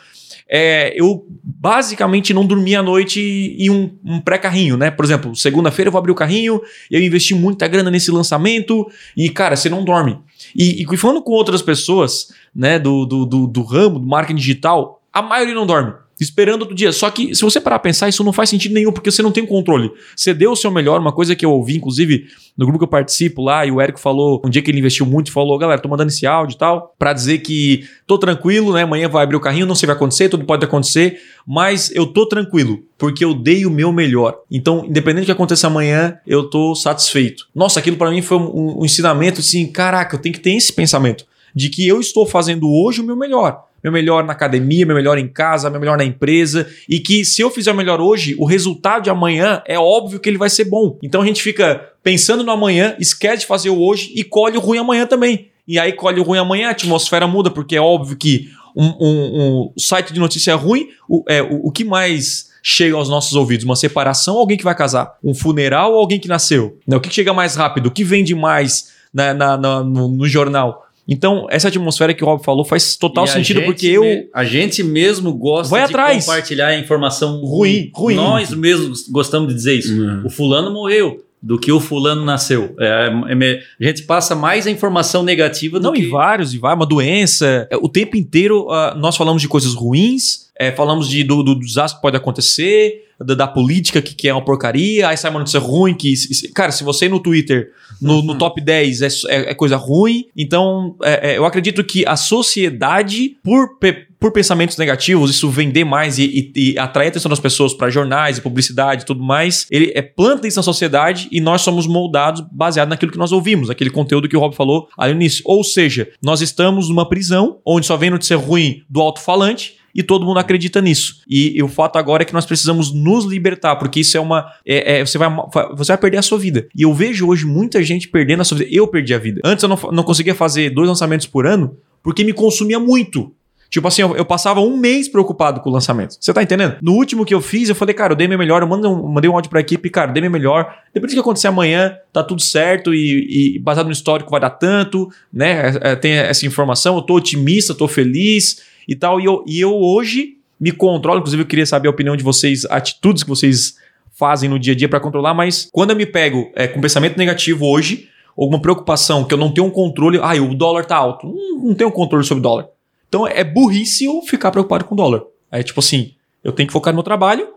É, eu basicamente não dormia à noite em um, um pré-carrinho, né? Por exemplo, segunda-feira eu vou abrir o carrinho, eu investi muita grana nesse lançamento e, cara, você não dorme. E, e falando com outras pessoas, né, do, do, do, do ramo, do marketing digital, a maioria não dorme. Esperando outro dia. Só que, se você parar pra pensar, isso não faz sentido nenhum, porque você não tem controle. Você deu o seu melhor, uma coisa que eu ouvi, inclusive, no grupo que eu participo lá, e o Érico falou, um dia que ele investiu muito, falou, galera, tô mandando esse áudio e tal, pra dizer que tô tranquilo, né? Amanhã vai abrir o carrinho, não sei o que vai acontecer, tudo pode acontecer, mas eu tô tranquilo, porque eu dei o meu melhor. Então, independente do que aconteça amanhã, eu tô satisfeito. Nossa, aquilo pra mim foi um, um ensinamento assim, caraca, eu tenho que ter esse pensamento de que eu estou fazendo hoje o meu melhor. Meu melhor na academia, meu melhor em casa, meu melhor na empresa. E que se eu fizer o melhor hoje, o resultado de amanhã é óbvio que ele vai ser bom. Então a gente fica pensando no amanhã, esquece de fazer o hoje e colhe o ruim amanhã também. E aí colhe o ruim amanhã, a atmosfera muda, porque é óbvio que um, um- um site de notícia ruim, o, é, o, o que mais chega aos nossos ouvidos? Uma separação alguém que vai casar? Um funeral ou alguém que nasceu? Né, O que chega mais rápido? O que vende mais na- na- na- no, no jornal? Então, essa atmosfera que o Rob falou faz total E sentido, gente porque eu. a gente mesmo gosta Vai de atrás. compartilhar a informação Ruim, ruim. Nós mesmos gostamos de dizer isso. Uhum. O fulano morreu do que o fulano nasceu. É, é a gente passa mais a informação negativa do Não, que e vários, e vai, uma doença. É, O tempo inteiro ah, nós falamos de coisas ruins, é, falamos de, do, do desastre que pode acontecer, da, da política que, que é uma porcaria, aí sai uma notícia ruim que. Cara, se você no Twitter, no, no top 10 é, é- é coisa ruim. Então, é, eu acredito que a sociedade, por, pe- por pensamentos negativos, isso vender mais e, e, e atrair a atenção das pessoas para jornais e publicidade e tudo mais, ele é, planta isso na sociedade e nós somos moldados baseado naquilo que nós ouvimos, aquele conteúdo que o Rob falou ali no início. Ou seja, nós estamos numa prisão onde só vem notícia ruim do alto-falante e todo mundo acredita nisso. E, e o fato agora é que nós precisamos nos libertar, porque isso é uma. é- é- você, vai, você vai perder a sua vida. E eu vejo hoje muita gente perdendo a sua vida. Eu perdi a vida. Antes eu não, não conseguia fazer dois lançamentos por ano porque me consumia muito. Tipo assim, eu, eu passava um mês preocupado com o lançamento. Você tá entendendo? No último que eu fiz, eu falei, cara, eu dei meu melhor, eu mandei um, mandei um áudio pra equipe, cara, dei meu melhor. Depois do que acontecer amanhã, tá tudo certo e, e baseado no histórico vai dar tanto, né? É, é, tem essa informação, eu tô otimista, tô feliz e tal. E eu, e eu hoje me controlo, inclusive eu queria saber a opinião de vocês, atitudes que vocês fazem no dia a dia pra controlar, mas quando eu me pego é, com pensamento negativo hoje, alguma preocupação que eu não tenho um controle, ai, o dólar tá alto, não, não tenho controle sobre o dólar. Então é burrice eu ficar preocupado com o dólar. É tipo assim, eu tenho que focar no meu trabalho.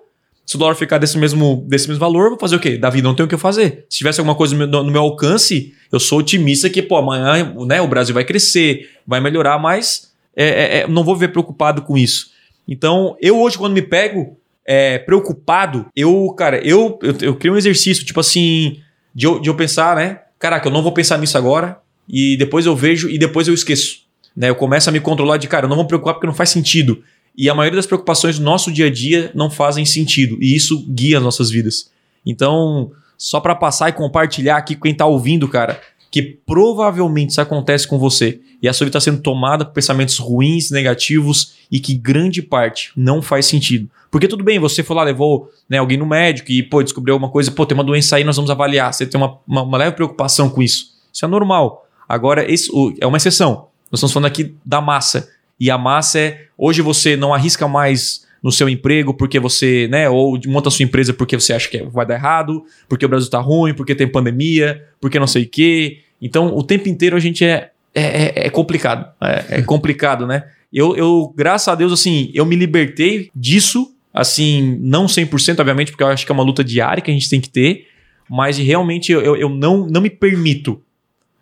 Se o dólar ficar desse mesmo, desse mesmo valor, vou fazer o quê? Da vida não tem o que eu fazer. Se tivesse alguma coisa no meu, no meu alcance, eu sou otimista que, pô, amanhã né, o Brasil vai crescer, vai melhorar, mas é, é, é, não vou ver preocupado com isso. Então, eu hoje, quando me pego é, preocupado, eu, cara, eu, eu, eu crio um exercício, tipo assim, de eu, de eu pensar, né? Caraca, eu não vou pensar nisso agora. e depois eu vejo e depois eu esqueço. Né? Eu começo a me controlar de, cara, eu não vou me preocupar porque não faz sentido. E a maioria das preocupações do nosso dia a dia não fazem sentido. E isso guia as nossas vidas. Então, só para passar e compartilhar aqui com quem tá ouvindo, cara, que provavelmente isso acontece com você e a sua vida está sendo tomada por pensamentos ruins, negativos e que grande parte não faz sentido. Porque tudo bem, você foi lá, levou né, alguém no médico e pô, descobriu alguma coisa, pô, tem uma doença aí, nós vamos avaliar. Você tem uma, uma, uma leve preocupação com isso. Isso é normal. Agora, isso é uma exceção. Nós estamos falando aqui da massa. E a massa é, hoje você não arrisca mais no seu emprego porque você, né, ou monta a sua empresa porque você acha que vai dar errado, porque o Brasil tá ruim, porque tem pandemia, porque não sei o quê. Então, o tempo inteiro a gente é, é, é, é complicado. É, é complicado, né? Eu, eu, graças a Deus, assim, eu me libertei disso, assim, não 100%, obviamente, porque eu acho que é uma luta diária que a gente tem que ter, mas realmente eu, eu não, não me permito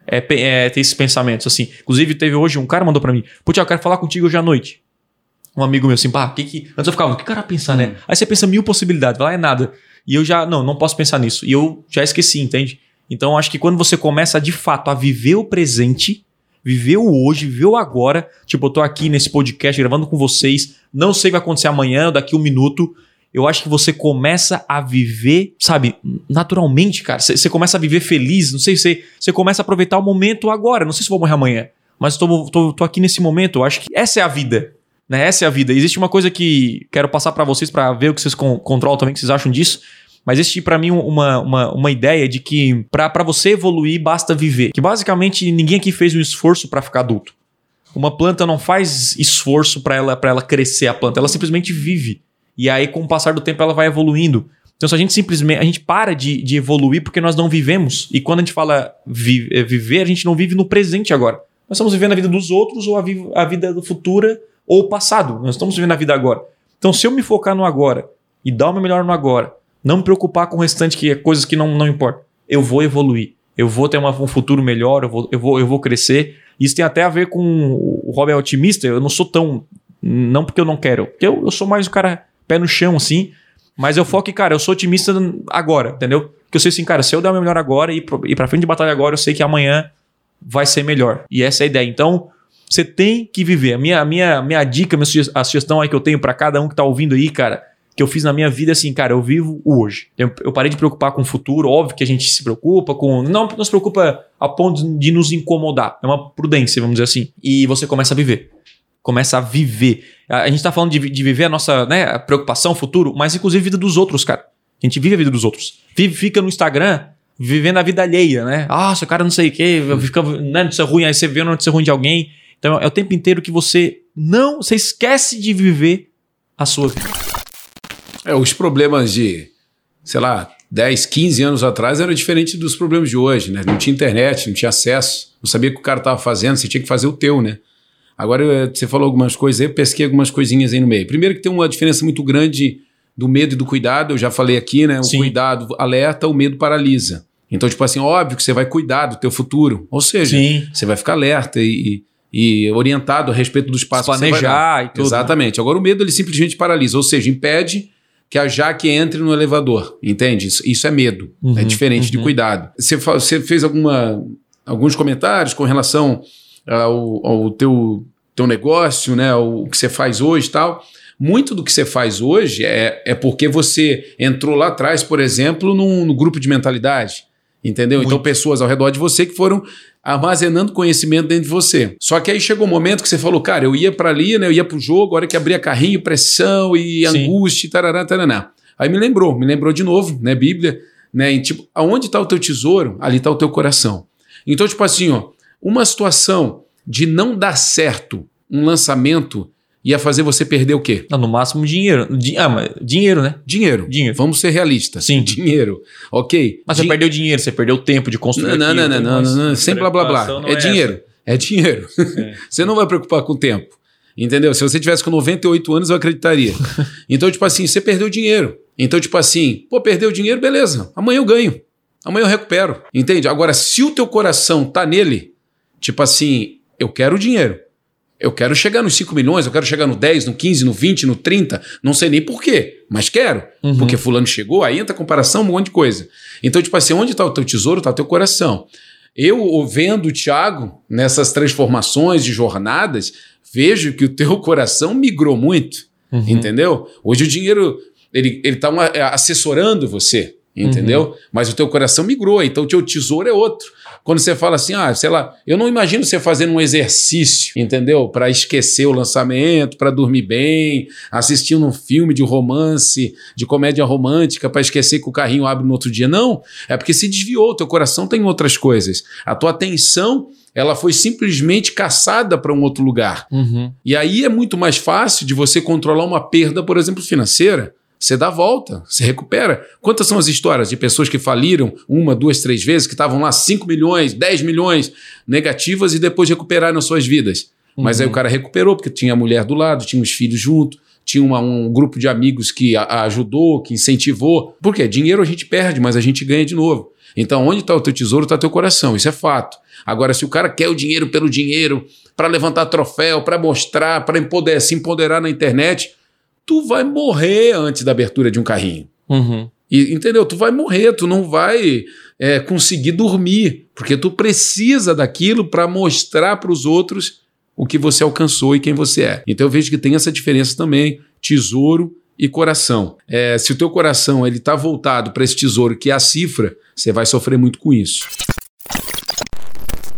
é, é, ter esses pensamentos, assim. Inclusive, teve hoje um cara mandou para mim, putz, eu quero falar contigo hoje à noite um amigo meu assim, pá, que que. Antes eu ficava, o que o cara pensar, né? Hum. Aí você pensa mil possibilidades, vai lá, é nada. E eu já, não, não posso pensar nisso. E eu já esqueci, entende? Então acho que quando você começa de fato a viver o presente, viver o hoje, viver o agora, tipo, eu tô aqui nesse podcast gravando com vocês, não sei o que vai acontecer amanhã, daqui um minuto. Eu acho que você começa a viver, sabe, naturalmente, cara. Você começa a viver feliz, não sei se você começa a aproveitar o momento agora. Não sei se vou morrer amanhã, mas tô, tô, tô aqui nesse momento. Eu acho que essa é a vida. Né? Essa é a vida. Existe uma coisa que quero passar para vocês para ver o que vocês controlam também, o que vocês acham disso. Mas existe para mim uma, uma, uma ideia de que para você evoluir basta viver. Que basicamente ninguém aqui fez um esforço para ficar adulto. Uma planta não faz esforço para ela, ela crescer a planta, ela simplesmente vive. E aí, com o passar do tempo, ela vai evoluindo. Então, se a gente simplesmente a gente para de, de evoluir porque nós não vivemos. E quando a gente fala vi, é, viver, a gente não vive no presente agora. Nós estamos vivendo a vida dos outros ou a, vi, a vida futura ou o passado. Nós estamos vivendo a vida agora. Então, se eu me focar no agora e dar o meu melhor no agora, não me preocupar com o restante, que é coisas que não, não importam, eu vou evoluir. Eu vou ter uma, um futuro melhor, eu vou, eu, vou, eu vou crescer. Isso tem até a ver com o Robert é otimista. Eu não sou tão. Não porque eu não quero. Porque eu, eu sou mais o cara pé no chão, assim. Mas eu foco cara, eu sou otimista agora, entendeu? Porque eu sei assim, cara, se eu der o meu melhor agora e ir pra frente de batalha agora, eu sei que amanhã vai ser melhor. E essa é a ideia. Então, você tem que viver. A minha, a minha, minha dica, minha a sugestão aí que eu tenho para cada um que tá ouvindo aí, cara, que eu fiz na minha vida assim, cara, eu vivo hoje. Eu, eu, parei de preocupar com o futuro, óbvio que a gente se preocupa com. Não, não se preocupa a ponto de nos incomodar. É uma prudência, vamos dizer assim. E você começa a viver. Começa a viver. A, gente tá falando de, de viver a nossa né, preocupação, futuro, mas inclusive a vida dos outros, cara. A gente vive a vida dos outros. Vive, fica no Instagram vivendo a vida alheia, né? Ah, seu cara não sei o quê, fica né, notícia ruim, aí você vê a notícia ruim de alguém. Então é o tempo inteiro que você não, você esquece de viver a sua vida. É, os problemas de, sei lá, 10, 15 anos atrás eram diferentes dos problemas de hoje, né? Não tinha internet, não tinha acesso, não sabia o que o cara estava fazendo, você tinha que fazer o teu, né? Agora você falou algumas coisas aí, eu pesquei algumas coisinhas aí no meio. Primeiro que tem uma diferença muito grande do medo e do cuidado, eu já falei aqui, né? O Sim. cuidado alerta, o medo paralisa. Então, tipo assim, óbvio que você vai cuidar do teu futuro. Ou seja, Sim. você vai ficar alerta e, e orientado a respeito dos passos planejar e tudo. Né? Exatamente. Agora o medo ele simplesmente paralisa, ou seja, impede que a Jaque entre no elevador, entende? Isso, isso é medo, é uhum, é diferente uhum. de cuidado. Você, você fez alguma, alguns comentários com relação ao, ao teu, teu negócio, né, o que você faz hoje e tal. Muito do que você faz hoje é, é porque você entrou lá atrás, por exemplo, num, no grupo de mentalidade. Entendeu? Então, Muito. Então, pessoas ao redor de você que foram armazenando conhecimento dentro de você. Só que aí chegou um momento que você falou, cara, eu ia para ali, né? Eu ia pro jogo, a hora que abria carrinho, pressão e Sim. angústia, tarará, tarará. Aí me lembrou, me lembrou de novo, né? Bíblia, né? E, tipo, aonde está o teu tesouro, ali está o teu coração. Então, tipo assim, ó, uma situação de não dar certo um lançamento ia fazer você perder o quê? Não, no máximo dinheiro. Di ah, mas dinheiro, né? Dinheiro. Dinheiro. Vamos ser realistas. Sim. Dinheiro. Ok. Mas Din você perdeu dinheiro, você perdeu tempo de construir. Não, não, não, não, não, não, sem blá blá blá. É, é dinheiro. É dinheiro. É. você não vai preocupar com o tempo. Entendeu? Se você tivesse com 98 anos, eu acreditaria. então, tipo assim, você perdeu dinheiro. Então, tipo assim, pô, perdeu dinheiro, beleza. Amanhã eu ganho. Amanhã eu recupero. Entende? Agora, se o teu coração tá nele, tipo assim, eu quero dinheiro. Eu quero chegar nos 5 milhões, eu quero chegar no 10, no 15, no 20, no 30, não sei nem por quê, mas quero. Uhum. Porque fulano chegou, aí entra comparação, um monte de coisa. Então, tipo assim, onde está o teu tesouro, está o teu coração. Eu, vendo o Thiago nessas transformações de jornadas, vejo que o teu coração migrou muito, uhum. entendeu? Hoje o dinheiro, ele está é, assessorando você, entendeu? Uhum. Mas o teu coração migrou, então o teu tesouro é outro. Quando você fala assim, ah, sei lá, eu não imagino você fazendo um exercício, entendeu? Para esquecer o lançamento, para dormir bem, assistindo um filme de romance, de comédia romântica, para esquecer que o carrinho abre no outro dia. Não, é porque se desviou, teu coração tem outras coisas. A tua atenção ela foi simplesmente caçada para um outro lugar. Uhum. E aí é muito mais fácil de você controlar uma perda, por exemplo, financeira. Você dá a volta, você recupera. Quantas são as histórias de pessoas que faliram uma, duas, três vezes, que estavam lá 5 milhões, 10 milhões negativas e depois recuperaram suas vidas? Uhum. Mas aí o uhum. cara recuperou, porque tinha a mulher do lado, tinha os filhos junto, tinha uma, um grupo de amigos que a, a ajudou, que incentivou. Por quê? Dinheiro a gente perde, mas a gente ganha de novo. Então, onde está o teu tesouro, está teu coração. Isso é fato. Agora, se o cara quer o dinheiro pelo dinheiro, para levantar troféu, para mostrar, para empoderar, se empoderar na internet, tu vai morrer antes da abertura de um carrinho. Uhum. E, entendeu? Tu vai morrer, tu não vai é, conseguir dormir, porque tu precisa daquilo para mostrar para os outros o que você alcançou e quem você é. Então eu vejo que tem essa diferença também, tesouro e coração. É, se o teu coração ele está voltado para esse tesouro que é a cifra, você vai sofrer muito com isso.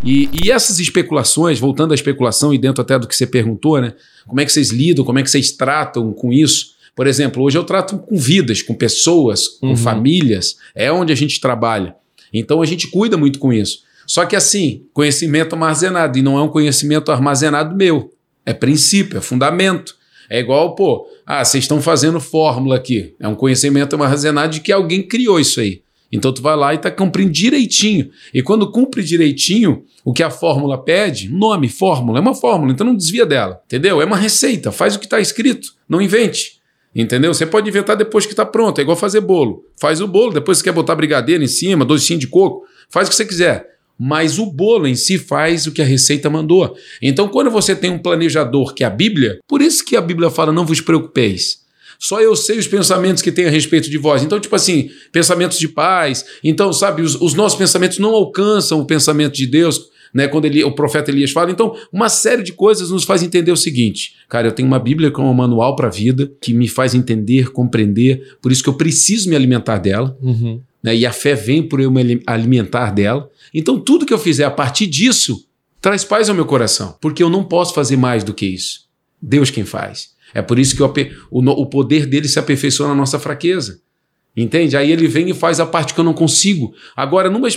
E, e, essas especulações, voltando à especulação e dentro até do que você perguntou, né? Como é que vocês lidam, como é que vocês tratam com isso? Por exemplo, hoje eu trato com vidas, com pessoas, com uhum. famílias, é onde a gente trabalha. Então a gente cuida muito com isso. Só que assim, conhecimento armazenado, e não é um conhecimento armazenado meu. É princípio, é fundamento. É igual, pô, ah, vocês estão fazendo fórmula aqui. É um conhecimento armazenado de que alguém criou isso aí. Então tu vai lá e está cumprindo direitinho. E quando cumpre direitinho o que a fórmula pede, nome, fórmula, é uma fórmula, então não desvia dela. Entendeu? É uma receita, faz o que está escrito, não invente. Entendeu? Você pode inventar depois que está pronto, é igual fazer bolo. Faz o bolo, depois você quer botar brigadeiro em cima, docinho de coco, faz o que você quiser. Mas o bolo em si faz o que a receita mandou. Então, quando você tem um planejador que é a Bíblia, por isso que a Bíblia fala: não vos preocupeis. Só eu sei os pensamentos que tem a respeito de vós. Então, tipo assim, pensamentos de paz. Então, sabe, os, os nossos pensamentos não alcançam o pensamento de Deus. Né, quando ele, o profeta Elias fala. Então, uma série de coisas nos faz entender o seguinte: cara, eu tenho uma Bíblia com um manual para a vida que me faz entender, compreender, por isso que eu preciso me alimentar dela. Uhum. Né, e a fé vem por eu me alimentar dela. Então, tudo que eu fizer a partir disso traz paz ao meu coração, porque eu não posso fazer mais do que isso. Deus quem faz. É por isso que o, o, o poder dele se aperfeiçoa na nossa fraqueza. Entende? Aí ele vem e faz a parte que eu não consigo. Agora, numa,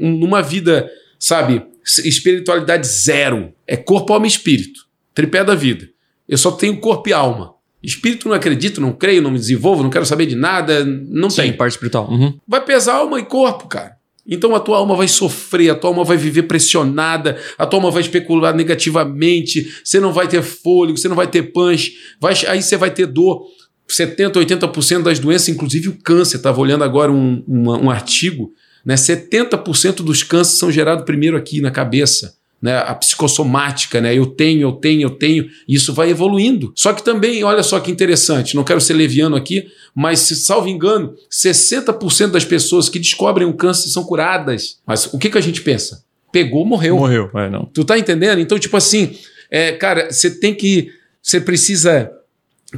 numa vida, sabe, espiritualidade zero, é corpo, alma e espírito. Tripé da vida. Eu só tenho corpo e alma. Espírito não acredito, não creio, não me desenvolvo, não quero saber de nada, não Sim, tem. parte espiritual. Uhum. Vai pesar alma e corpo, cara. Então a tua alma vai sofrer, a tua alma vai viver pressionada, a tua alma vai especular negativamente, você não vai ter fôlego, você não vai ter punch, vai, aí você vai ter dor. 70, 80% das doenças, inclusive o câncer, estava olhando agora um, um, um artigo, né? 70% dos cânceres são gerados primeiro aqui na cabeça né, a psicossomática, né? Eu tenho, eu tenho, eu tenho, e isso vai evoluindo. Só que também, olha só que interessante, não quero ser leviano aqui, mas, se salvo engano, 60% das pessoas que descobrem o câncer são curadas. Mas o que, que a gente pensa? Pegou, morreu. Morreu, é, não. Tu tá entendendo? Então, tipo assim, é, cara, você tem que. Você precisa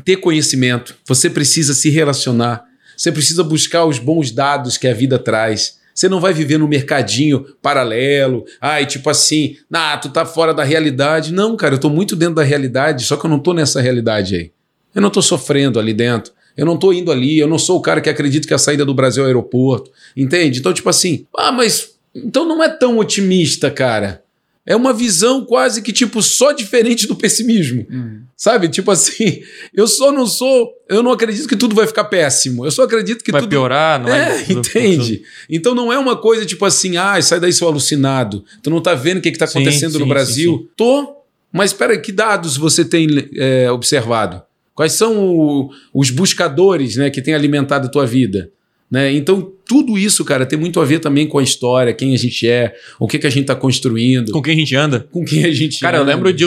ter conhecimento, você precisa se relacionar, você precisa buscar os bons dados que a vida traz. Você não vai viver no mercadinho paralelo, ai, tipo assim, ah, tu tá fora da realidade. Não, cara, eu tô muito dentro da realidade, só que eu não tô nessa realidade aí. Eu não tô sofrendo ali dentro. Eu não tô indo ali, eu não sou o cara que acredita que a saída do Brasil é o aeroporto. Entende? Então, tipo assim, ah, mas então não é tão otimista, cara. É uma visão quase que, tipo, só diferente do pessimismo. Hum. Sabe? Tipo assim, eu só não sou. Eu não acredito que tudo vai ficar péssimo. Eu só acredito que vai tudo. Vai piorar, não é? É, entende? Então não é uma coisa tipo assim, ah, sai daí seu alucinado. Tu não tá vendo o que, que tá acontecendo sim, no sim, Brasil? Sim, Tô. Mas espera, que dados você tem é, observado? Quais são o, os buscadores né, que têm alimentado a tua vida? Né? Então, tudo isso, cara, tem muito a ver também com a história, quem a gente é, o que, que a gente está construindo. Com quem a gente anda. Com quem a gente Cara, anda. eu lembro de.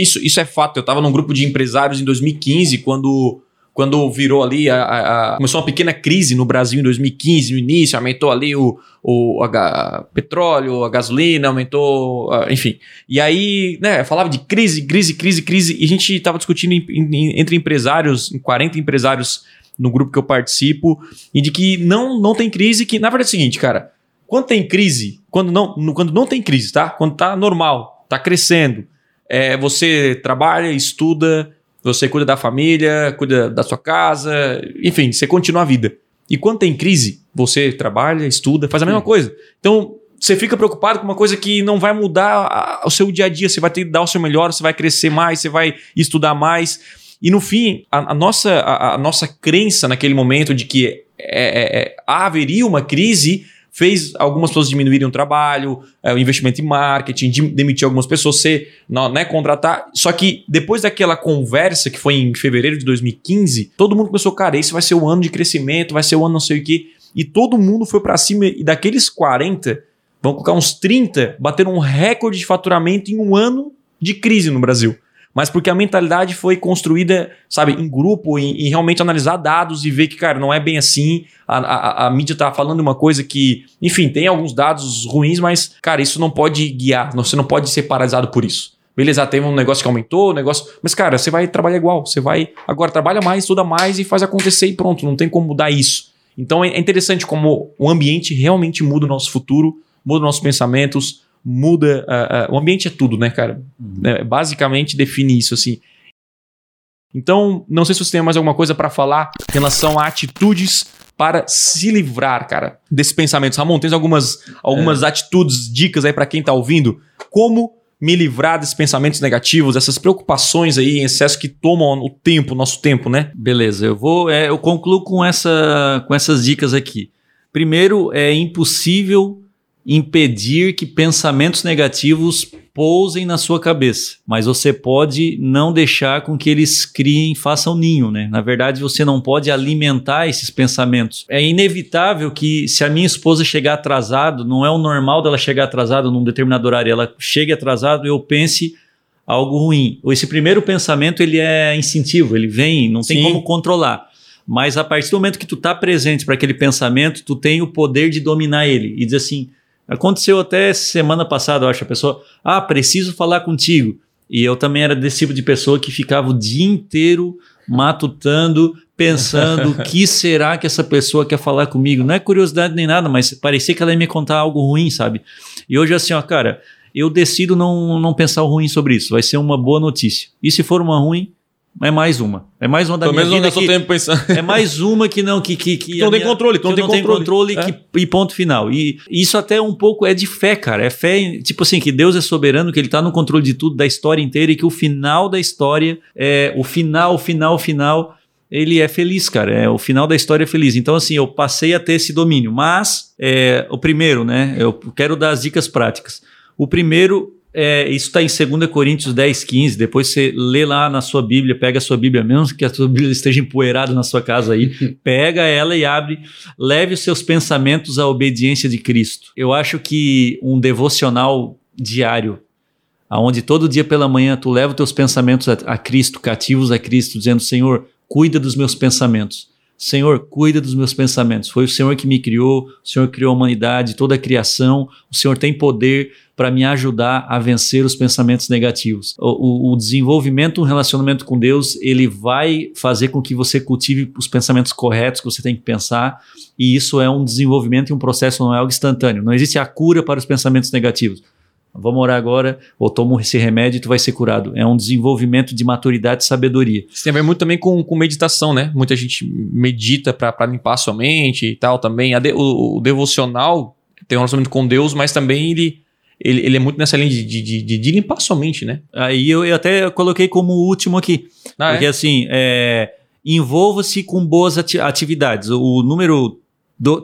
isso, isso é fato. Eu estava num grupo de empresários em 2015, quando quando virou ali, a, a, a, começou uma pequena crise no Brasil em 2015, no início, aumentou ali o, o a, petróleo, a gasolina, aumentou, enfim. E aí, né, falava de crise, crise, crise, crise, e a gente estava discutindo em, em, entre empresários, em 40 empresários no grupo que eu participo, e de que não, não tem crise, que na verdade é o seguinte, cara, quando tem crise, quando não, quando não tem crise, tá? Quando tá normal, tá crescendo, é, você trabalha, estuda, você cuida da família, cuida da sua casa, enfim, você continua a vida. E quando tem crise, você trabalha, estuda, faz a mesma coisa. Então, você fica preocupado com uma coisa que não vai mudar o seu dia a dia. Você vai ter que dar o seu melhor, você vai crescer mais, você vai estudar mais. E no fim, a, a nossa, a, a, nossa crença naquele momento de que é, é, é, haveria uma crise fez algumas pessoas diminuírem o trabalho, é, o investimento em marketing, de, demitir algumas pessoas, ser, não, né, contratar. Só que depois daquela conversa que foi em fevereiro de 2015, todo mundo começou, cara, esse vai ser o ano de crescimento, vai ser o ano não sei o quê. E todo mundo foi para cima e daqueles 40, vão colocar uns 30, bateram um recorde de faturamento em um ano de crise no Brasil mas porque a mentalidade foi construída, sabe, em grupo, em, realmente analisar dados e ver que, cara, não é bem assim. A, a, a, mídia tá falando uma coisa que, enfim, tem alguns dados ruins, mas, cara, isso não pode guiar, você não pode ser paralisado por isso. Beleza, teve um negócio que aumentou, um negócio. Mas, cara, você vai trabalhar igual. Você vai. Agora, trabalha mais, estuda mais e faz acontecer e pronto. Não tem como mudar isso. Então é interessante como o ambiente realmente muda o nosso futuro, muda nossos pensamentos, muda. Uh, uh, o ambiente é tudo, né, cara? Uhum. É, basicamente define isso assim. Então, não sei se você tem mais alguma coisa para falar em relação a atitudes para se livrar, cara, desses pensamentos. Ramon, tem algumas, algumas é. atitudes, dicas aí para quem tá ouvindo? Como me livrar desses pensamentos negativos, dessas preocupações aí em excesso que tomam o tempo, nosso tempo, né? Beleza, eu vou, é, eu concluo com, essa, com essas dicas aqui. Primeiro, é impossível impedir que pensamentos negativos pousem na sua cabeça, mas você pode não deixar com que eles criem, façam ninho, né? Na verdade, você não pode alimentar esses pensamentos. É inevitável que se a minha esposa chegar atrasado, não é o normal dela chegar atrasado num determinado horário, ela chegue atrasado, eu pense algo ruim. Esse primeiro pensamento ele é instintivo, ele vem, não tem Sim. como controlar. Mas a partir do momento que tu tá presente para aquele pensamento, tu tem o poder de dominar ele e dizer assim: Aconteceu até semana passada, eu acho, a pessoa, ah, preciso falar contigo. E eu também era desse tipo de pessoa que ficava o dia inteiro matutando, pensando o que será que essa pessoa quer falar comigo. Não é curiosidade nem nada, mas parecia que ela ia me contar algo ruim, sabe? E hoje assim, ó, cara, eu decido não, não pensar o ruim sobre isso. Vai ser uma boa notícia. E se for uma ruim, é mais uma. É mais uma da Pelo minha vida. Que, tempo pensando. É mais uma que não que que, que não tem minha, controle, que não, tem, não controle. controle é. que, e ponto final. E isso até um pouco é de fé, cara. É fé, tipo assim, que Deus é soberano, que ele tá no controle de tudo, da história inteira e que o final da história é o final, o final, final ele é feliz, cara. É, o final da história é feliz. Então, assim, eu passei a ter esse domínio. Mas, é, o primeiro, né? Eu quero dar as dicas práticas. O primeiro é, isso está em 2 Coríntios 10, 15. Depois você lê lá na sua Bíblia, pega a sua Bíblia, mesmo que a sua Bíblia esteja empoeirada na sua casa aí, pega ela e abre. Leve os seus pensamentos à obediência de Cristo. Eu acho que um devocional diário, aonde todo dia pela manhã tu leva os teus pensamentos a, a Cristo, cativos a Cristo, dizendo: Senhor, cuida dos meus pensamentos. Senhor, cuida dos meus pensamentos. Foi o Senhor que me criou, o Senhor criou a humanidade, toda a criação. O Senhor tem poder para me ajudar a vencer os pensamentos negativos. O, o, o desenvolvimento, um relacionamento com Deus, ele vai fazer com que você cultive os pensamentos corretos que você tem que pensar, e isso é um desenvolvimento e um processo, não é algo instantâneo. Não existe a cura para os pensamentos negativos. Vamos orar agora, ou toma esse remédio e tu vai ser curado. É um desenvolvimento de maturidade e sabedoria. Isso tem a ver muito também com, com meditação, né? Muita gente medita para limpar a sua mente e tal também. De, o, o, devocional tem um relacionamento com Deus, mas também ele ele, ele é muito nessa linha de, de, de, de limpar sua mente, né? Aí eu, eu até coloquei como último aqui. Ah, porque é? assim, é, envolva-se com boas atividades. O número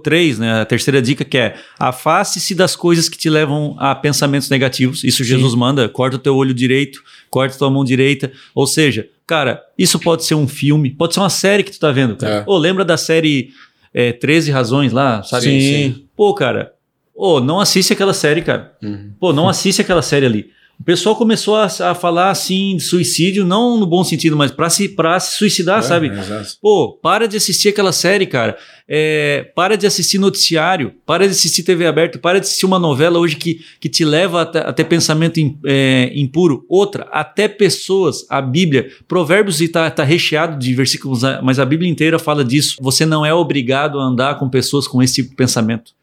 3, né, a terceira dica que é afaste-se das coisas que te levam a pensamentos negativos. Isso Sim. Jesus manda, corta o teu olho direito, corta tua mão direita. Ou seja, cara, isso pode ser um filme, pode ser uma série que tu tá vendo, cara. É. Ou lembra da série é, 13 Razões lá, sabe? Sim. Pô, cara, Ô, oh, não assiste aquela série, cara. Uhum. Pô, não assiste aquela série ali. O pessoal começou a, a, falar assim de suicídio, não no bom sentido, mas pra se, pra se suicidar, É, sabe? exato. Pô, para de assistir aquela série, cara. É, para de assistir noticiário, para de assistir TV aberta, para de assistir uma novela hoje que, que te leva até, até pensamento im- é, impuro. Outra, até pessoas, a Bíblia, Provérbios está tá recheado de versículos, mas a Bíblia inteira fala disso. Você não é obrigado a andar com pessoas com esse tipo de pensamento.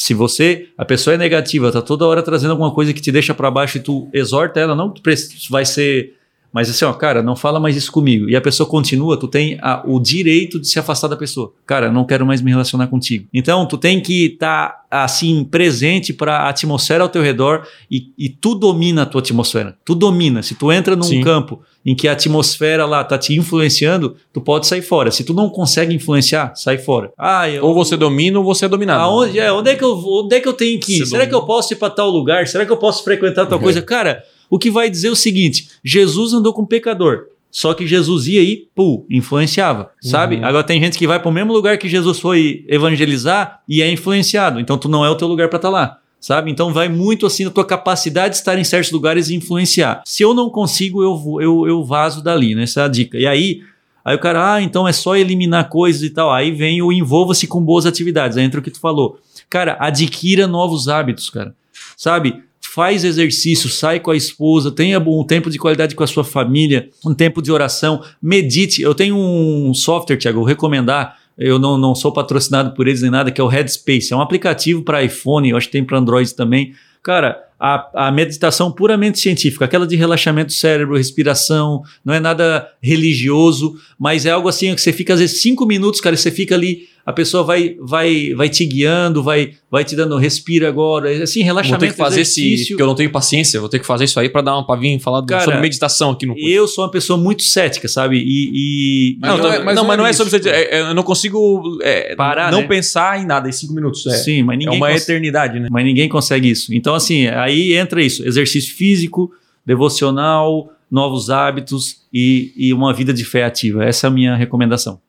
Se você, a pessoa é negativa, tá toda hora trazendo alguma coisa que te deixa para baixo e tu exorta ela, não que vai ser, mas assim, ó, cara, não fala mais isso comigo. E a pessoa continua, tu tem a- o direito de se afastar da pessoa. Cara, não quero mais me relacionar contigo. Então, tu tem que estar assim presente para a atmosfera ao teu redor e, e tu domina a tua atmosfera. Tu domina. Se tu entra num Sim. campo em que a atmosfera lá tá te influenciando, tu pode sair fora. Se tu não consegue influenciar, sai fora. Ah, eu, Ou você domina ou você é dominado. Aonde, é, onde, é que eu, onde é que eu tenho que ir? Você Será que domina. eu posso ir para tal lugar? Será que eu posso frequentar tal Uhum. coisa? Cara, o que vai dizer o seguinte: Jesus andou com um pecador. Só que Jesus ia e, pô, influenciava, sabe? Uhum. Agora tem gente que vai para o mesmo lugar que Jesus foi evangelizar e é influenciado. Então tu não é o teu lugar para estar lá, sabe? Então vai muito assim da tua capacidade de estar em certos lugares e influenciar. Se eu não consigo, eu, vou- eu, eu vazo dali, né? Essa é a dica. E aí, Aí o cara, ah, então é só eliminar coisas e tal. Aí vem o envolva-se com boas atividades. Aí entra o que tu falou. Cara, adquira novos hábitos, cara. Sabe? Faz exercício, sai com a esposa, tenha um tempo de qualidade com a sua família, um tempo de oração, medite. Eu tenho um software, Thiago, eu vou recomendar. Eu não, não sou patrocinado por eles nem nada, que é o Headspace. É um aplicativo para iPhone, eu acho que tem para Android também. Cara, a, a meditação puramente científica, aquela de relaxamento do cérebro, respiração, não é nada religioso, mas é algo assim que você fica às vezes cinco minutos, cara, você fica ali, a pessoa vai vai vai te guiando, vai vai te dando respira agora, é assim, Vou relaxamento, ter que fazer esse. exercício. Porque eu não tenho paciência, vou ter que fazer isso aí pra dar uma pra vir falar Cara, sobre meditação aqui no curso. Eu sou uma pessoa muito cética, sabe? E, e- Mas Não, não é- mas mas não, não mas é não é isso, sobre. pô. é, é, eu não consigo é, Parar, não né? pensar em nada em cinco minutos. É, sim, mas é ninguém uma cons- eternidade, né? mas ninguém consegue isso. Então, assim, aí entra isso: exercício físico, devocional, novos hábitos e, e uma vida de fé ativa. Essa é a minha recomendação.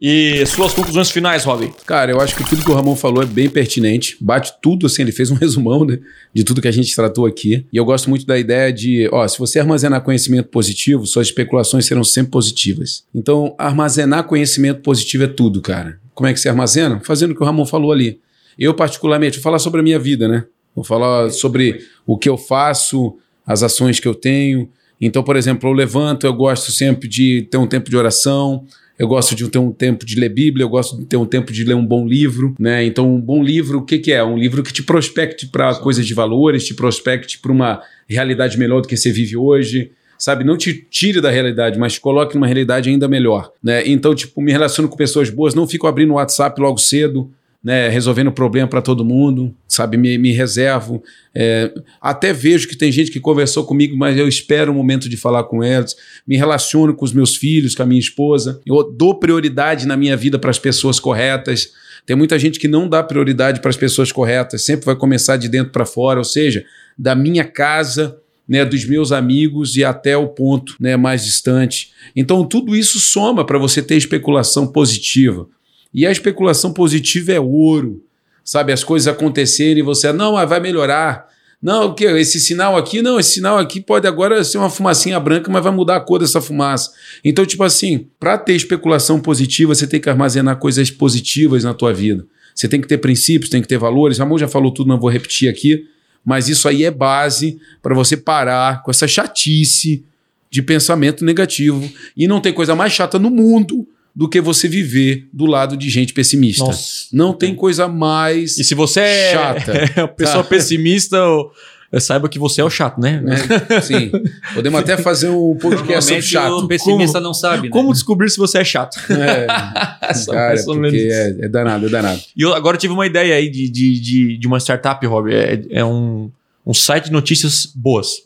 E suas conclusões finais, Rob? Cara, eu acho que tudo que o Ramon falou é bem pertinente. Bate tudo, assim, ele fez um resumão né, de tudo que a gente tratou aqui. E eu gosto muito da ideia de, ó, se você armazenar conhecimento positivo, suas especulações serão sempre positivas. Então, armazenar conhecimento positivo é tudo, cara. Como é que você armazena? Fazendo o que o Ramon falou ali. Eu, particularmente, vou falar sobre a minha vida, né? Vou falar sobre o que eu faço, as ações que eu tenho. Então, por exemplo, eu levanto, eu gosto sempre de ter um tempo de oração, eu gosto de ter um tempo de ler Bíblia, eu gosto de ter um tempo de ler um bom livro, né? Então, um bom livro, o que, que é? Um livro que te prospecte para coisas de valores, te prospecte para uma realidade melhor do que você vive hoje. Sabe, não te tire da realidade, mas te coloque numa realidade ainda melhor, né? Então, tipo, me relaciono com pessoas boas, não fico abrindo o WhatsApp logo cedo, né, resolvendo problema para todo mundo, sabe? Me, me reservo. É, até vejo que tem gente que conversou comigo, mas eu espero o momento de falar com eles. Me relaciono com os meus filhos, com a minha esposa. Eu dou prioridade na minha vida para as pessoas corretas. Tem muita gente que não dá prioridade para as pessoas corretas, sempre vai começar de dentro para fora, ou seja, da minha casa. Né, dos meus amigos e até o ponto né, mais distante. Então, tudo isso soma para você ter especulação positiva. E a especulação positiva é ouro. Sabe, as coisas acontecerem e você, não, mas vai melhorar. Não, o que? Esse sinal aqui, não, esse sinal aqui pode agora ser uma fumacinha branca, mas vai mudar a cor dessa fumaça. Então, tipo assim, para ter especulação positiva, você tem que armazenar coisas positivas na tua vida. Você tem que ter princípios, tem que ter valores. Ramon já falou tudo, não vou repetir aqui, mas isso aí é base para você parar com essa chatice de pensamento negativo. E não tem coisa mais chata no mundo do que você viver do lado de gente pessimista. Nossa. Não tem coisa mais. E se você é, Chata. é uma pessoa Tá. pessimista, eu- eu saiba que você é o chato, né? né? Sim. Podemos até fazer um podcast sobre chato. o pessimista não sabe, né? Como descobrir se você é chato? É, Só cara, é, é danado, é danado. E eu agora tive uma ideia aí de, de, de, de uma startup, Rob. É, é um, um site de notícias boas.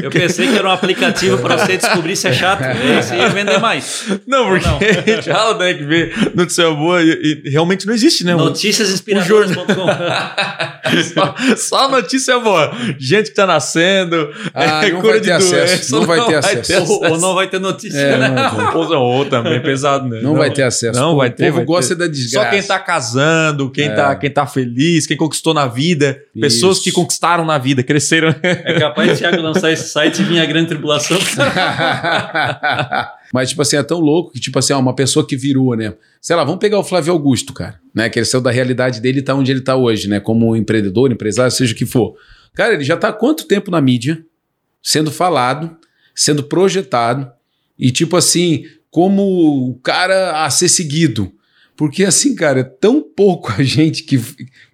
Eu pensei que era um aplicativo para você descobrir se é chato. Esse ia vender mais. Não, porque não. a gente fala né, que vê notícia boa e, e, realmente não existe, né? Noticiasinspiradoras.com só, só notícia boa. Gente que tá nascendo, ah, é, não, vai ter acesso, não, vai ter acesso. Ou, ou, não vai ter notícia, é, né? Ou, ou também pesado, né? Não, não, vai ter acesso. Não vai ter. O povo gosta ter. da desgraça. Só quem tá casando, quem, é. tá, quem tá feliz, quem conquistou na vida, Isso. pessoas que conquistaram na vida, cresceram. É capaz de Thiago lançar esse site e vir a grande tribulação. Mas, tipo assim, é tão louco que, tipo assim, ó, uma pessoa que virou, né? Sei lá, vamos pegar o Flávio Augusto, cara, né? Que ele saiu da realidade dele e tá onde ele tá hoje, né? Como empreendedor, empresário, seja o que for. Cara, ele já tá há quanto tempo na mídia, sendo falado, sendo projetado, e tipo assim, como o cara a ser seguido. Porque assim, cara, é tão pouco a gente que,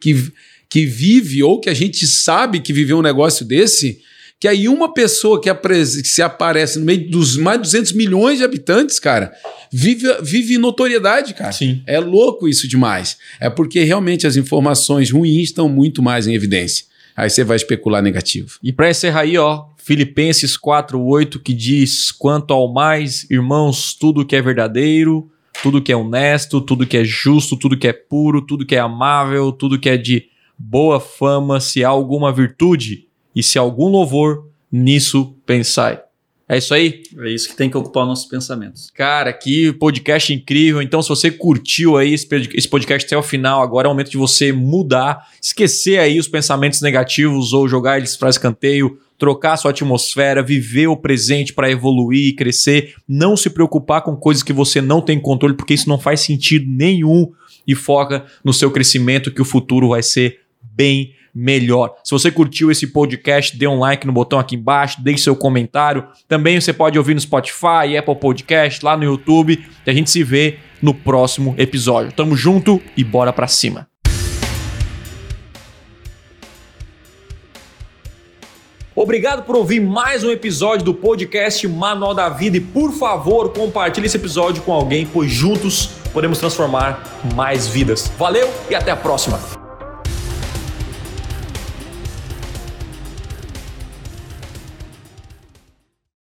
que, que vive ou que a gente sabe que viveu um negócio desse que aí uma pessoa que, que se aparece no meio dos mais de 200 milhões de habitantes, cara, vive, vive notoriedade, cara. Sim. É louco isso demais. É porque realmente as informações ruins estão muito mais em evidência. Aí você vai especular negativo. E para encerrar aí, ó, Filipenses 4:8 que diz: "Quanto ao mais, irmãos, tudo que é verdadeiro, tudo que é honesto, tudo que é justo, tudo que é puro, tudo que é amável, tudo que é de boa fama, se há alguma virtude, e se algum louvor, nisso pensai. É isso aí? É isso que tem que ocupar nossos pensamentos. Cara, que podcast incrível. Então, se você curtiu aí esse podcast até o final, agora é o momento de você mudar, esquecer aí os pensamentos negativos ou jogar eles para escanteio, trocar sua atmosfera, viver o presente para evoluir e crescer, não se preocupar com coisas que você não tem controle, porque isso não faz sentido nenhum e foca no seu crescimento que o futuro vai ser bem melhor. Se você curtiu esse podcast, dê um like no botão aqui embaixo, deixe seu comentário. Também você pode ouvir no Spotify, Apple Podcast, lá no YouTube. E a gente se vê no próximo episódio. Tamo junto e bora pra cima. Obrigado por ouvir mais um episódio do podcast Manual da Vida e por favor compartilhe esse episódio com alguém, pois juntos podemos transformar mais vidas. Valeu e até a próxima!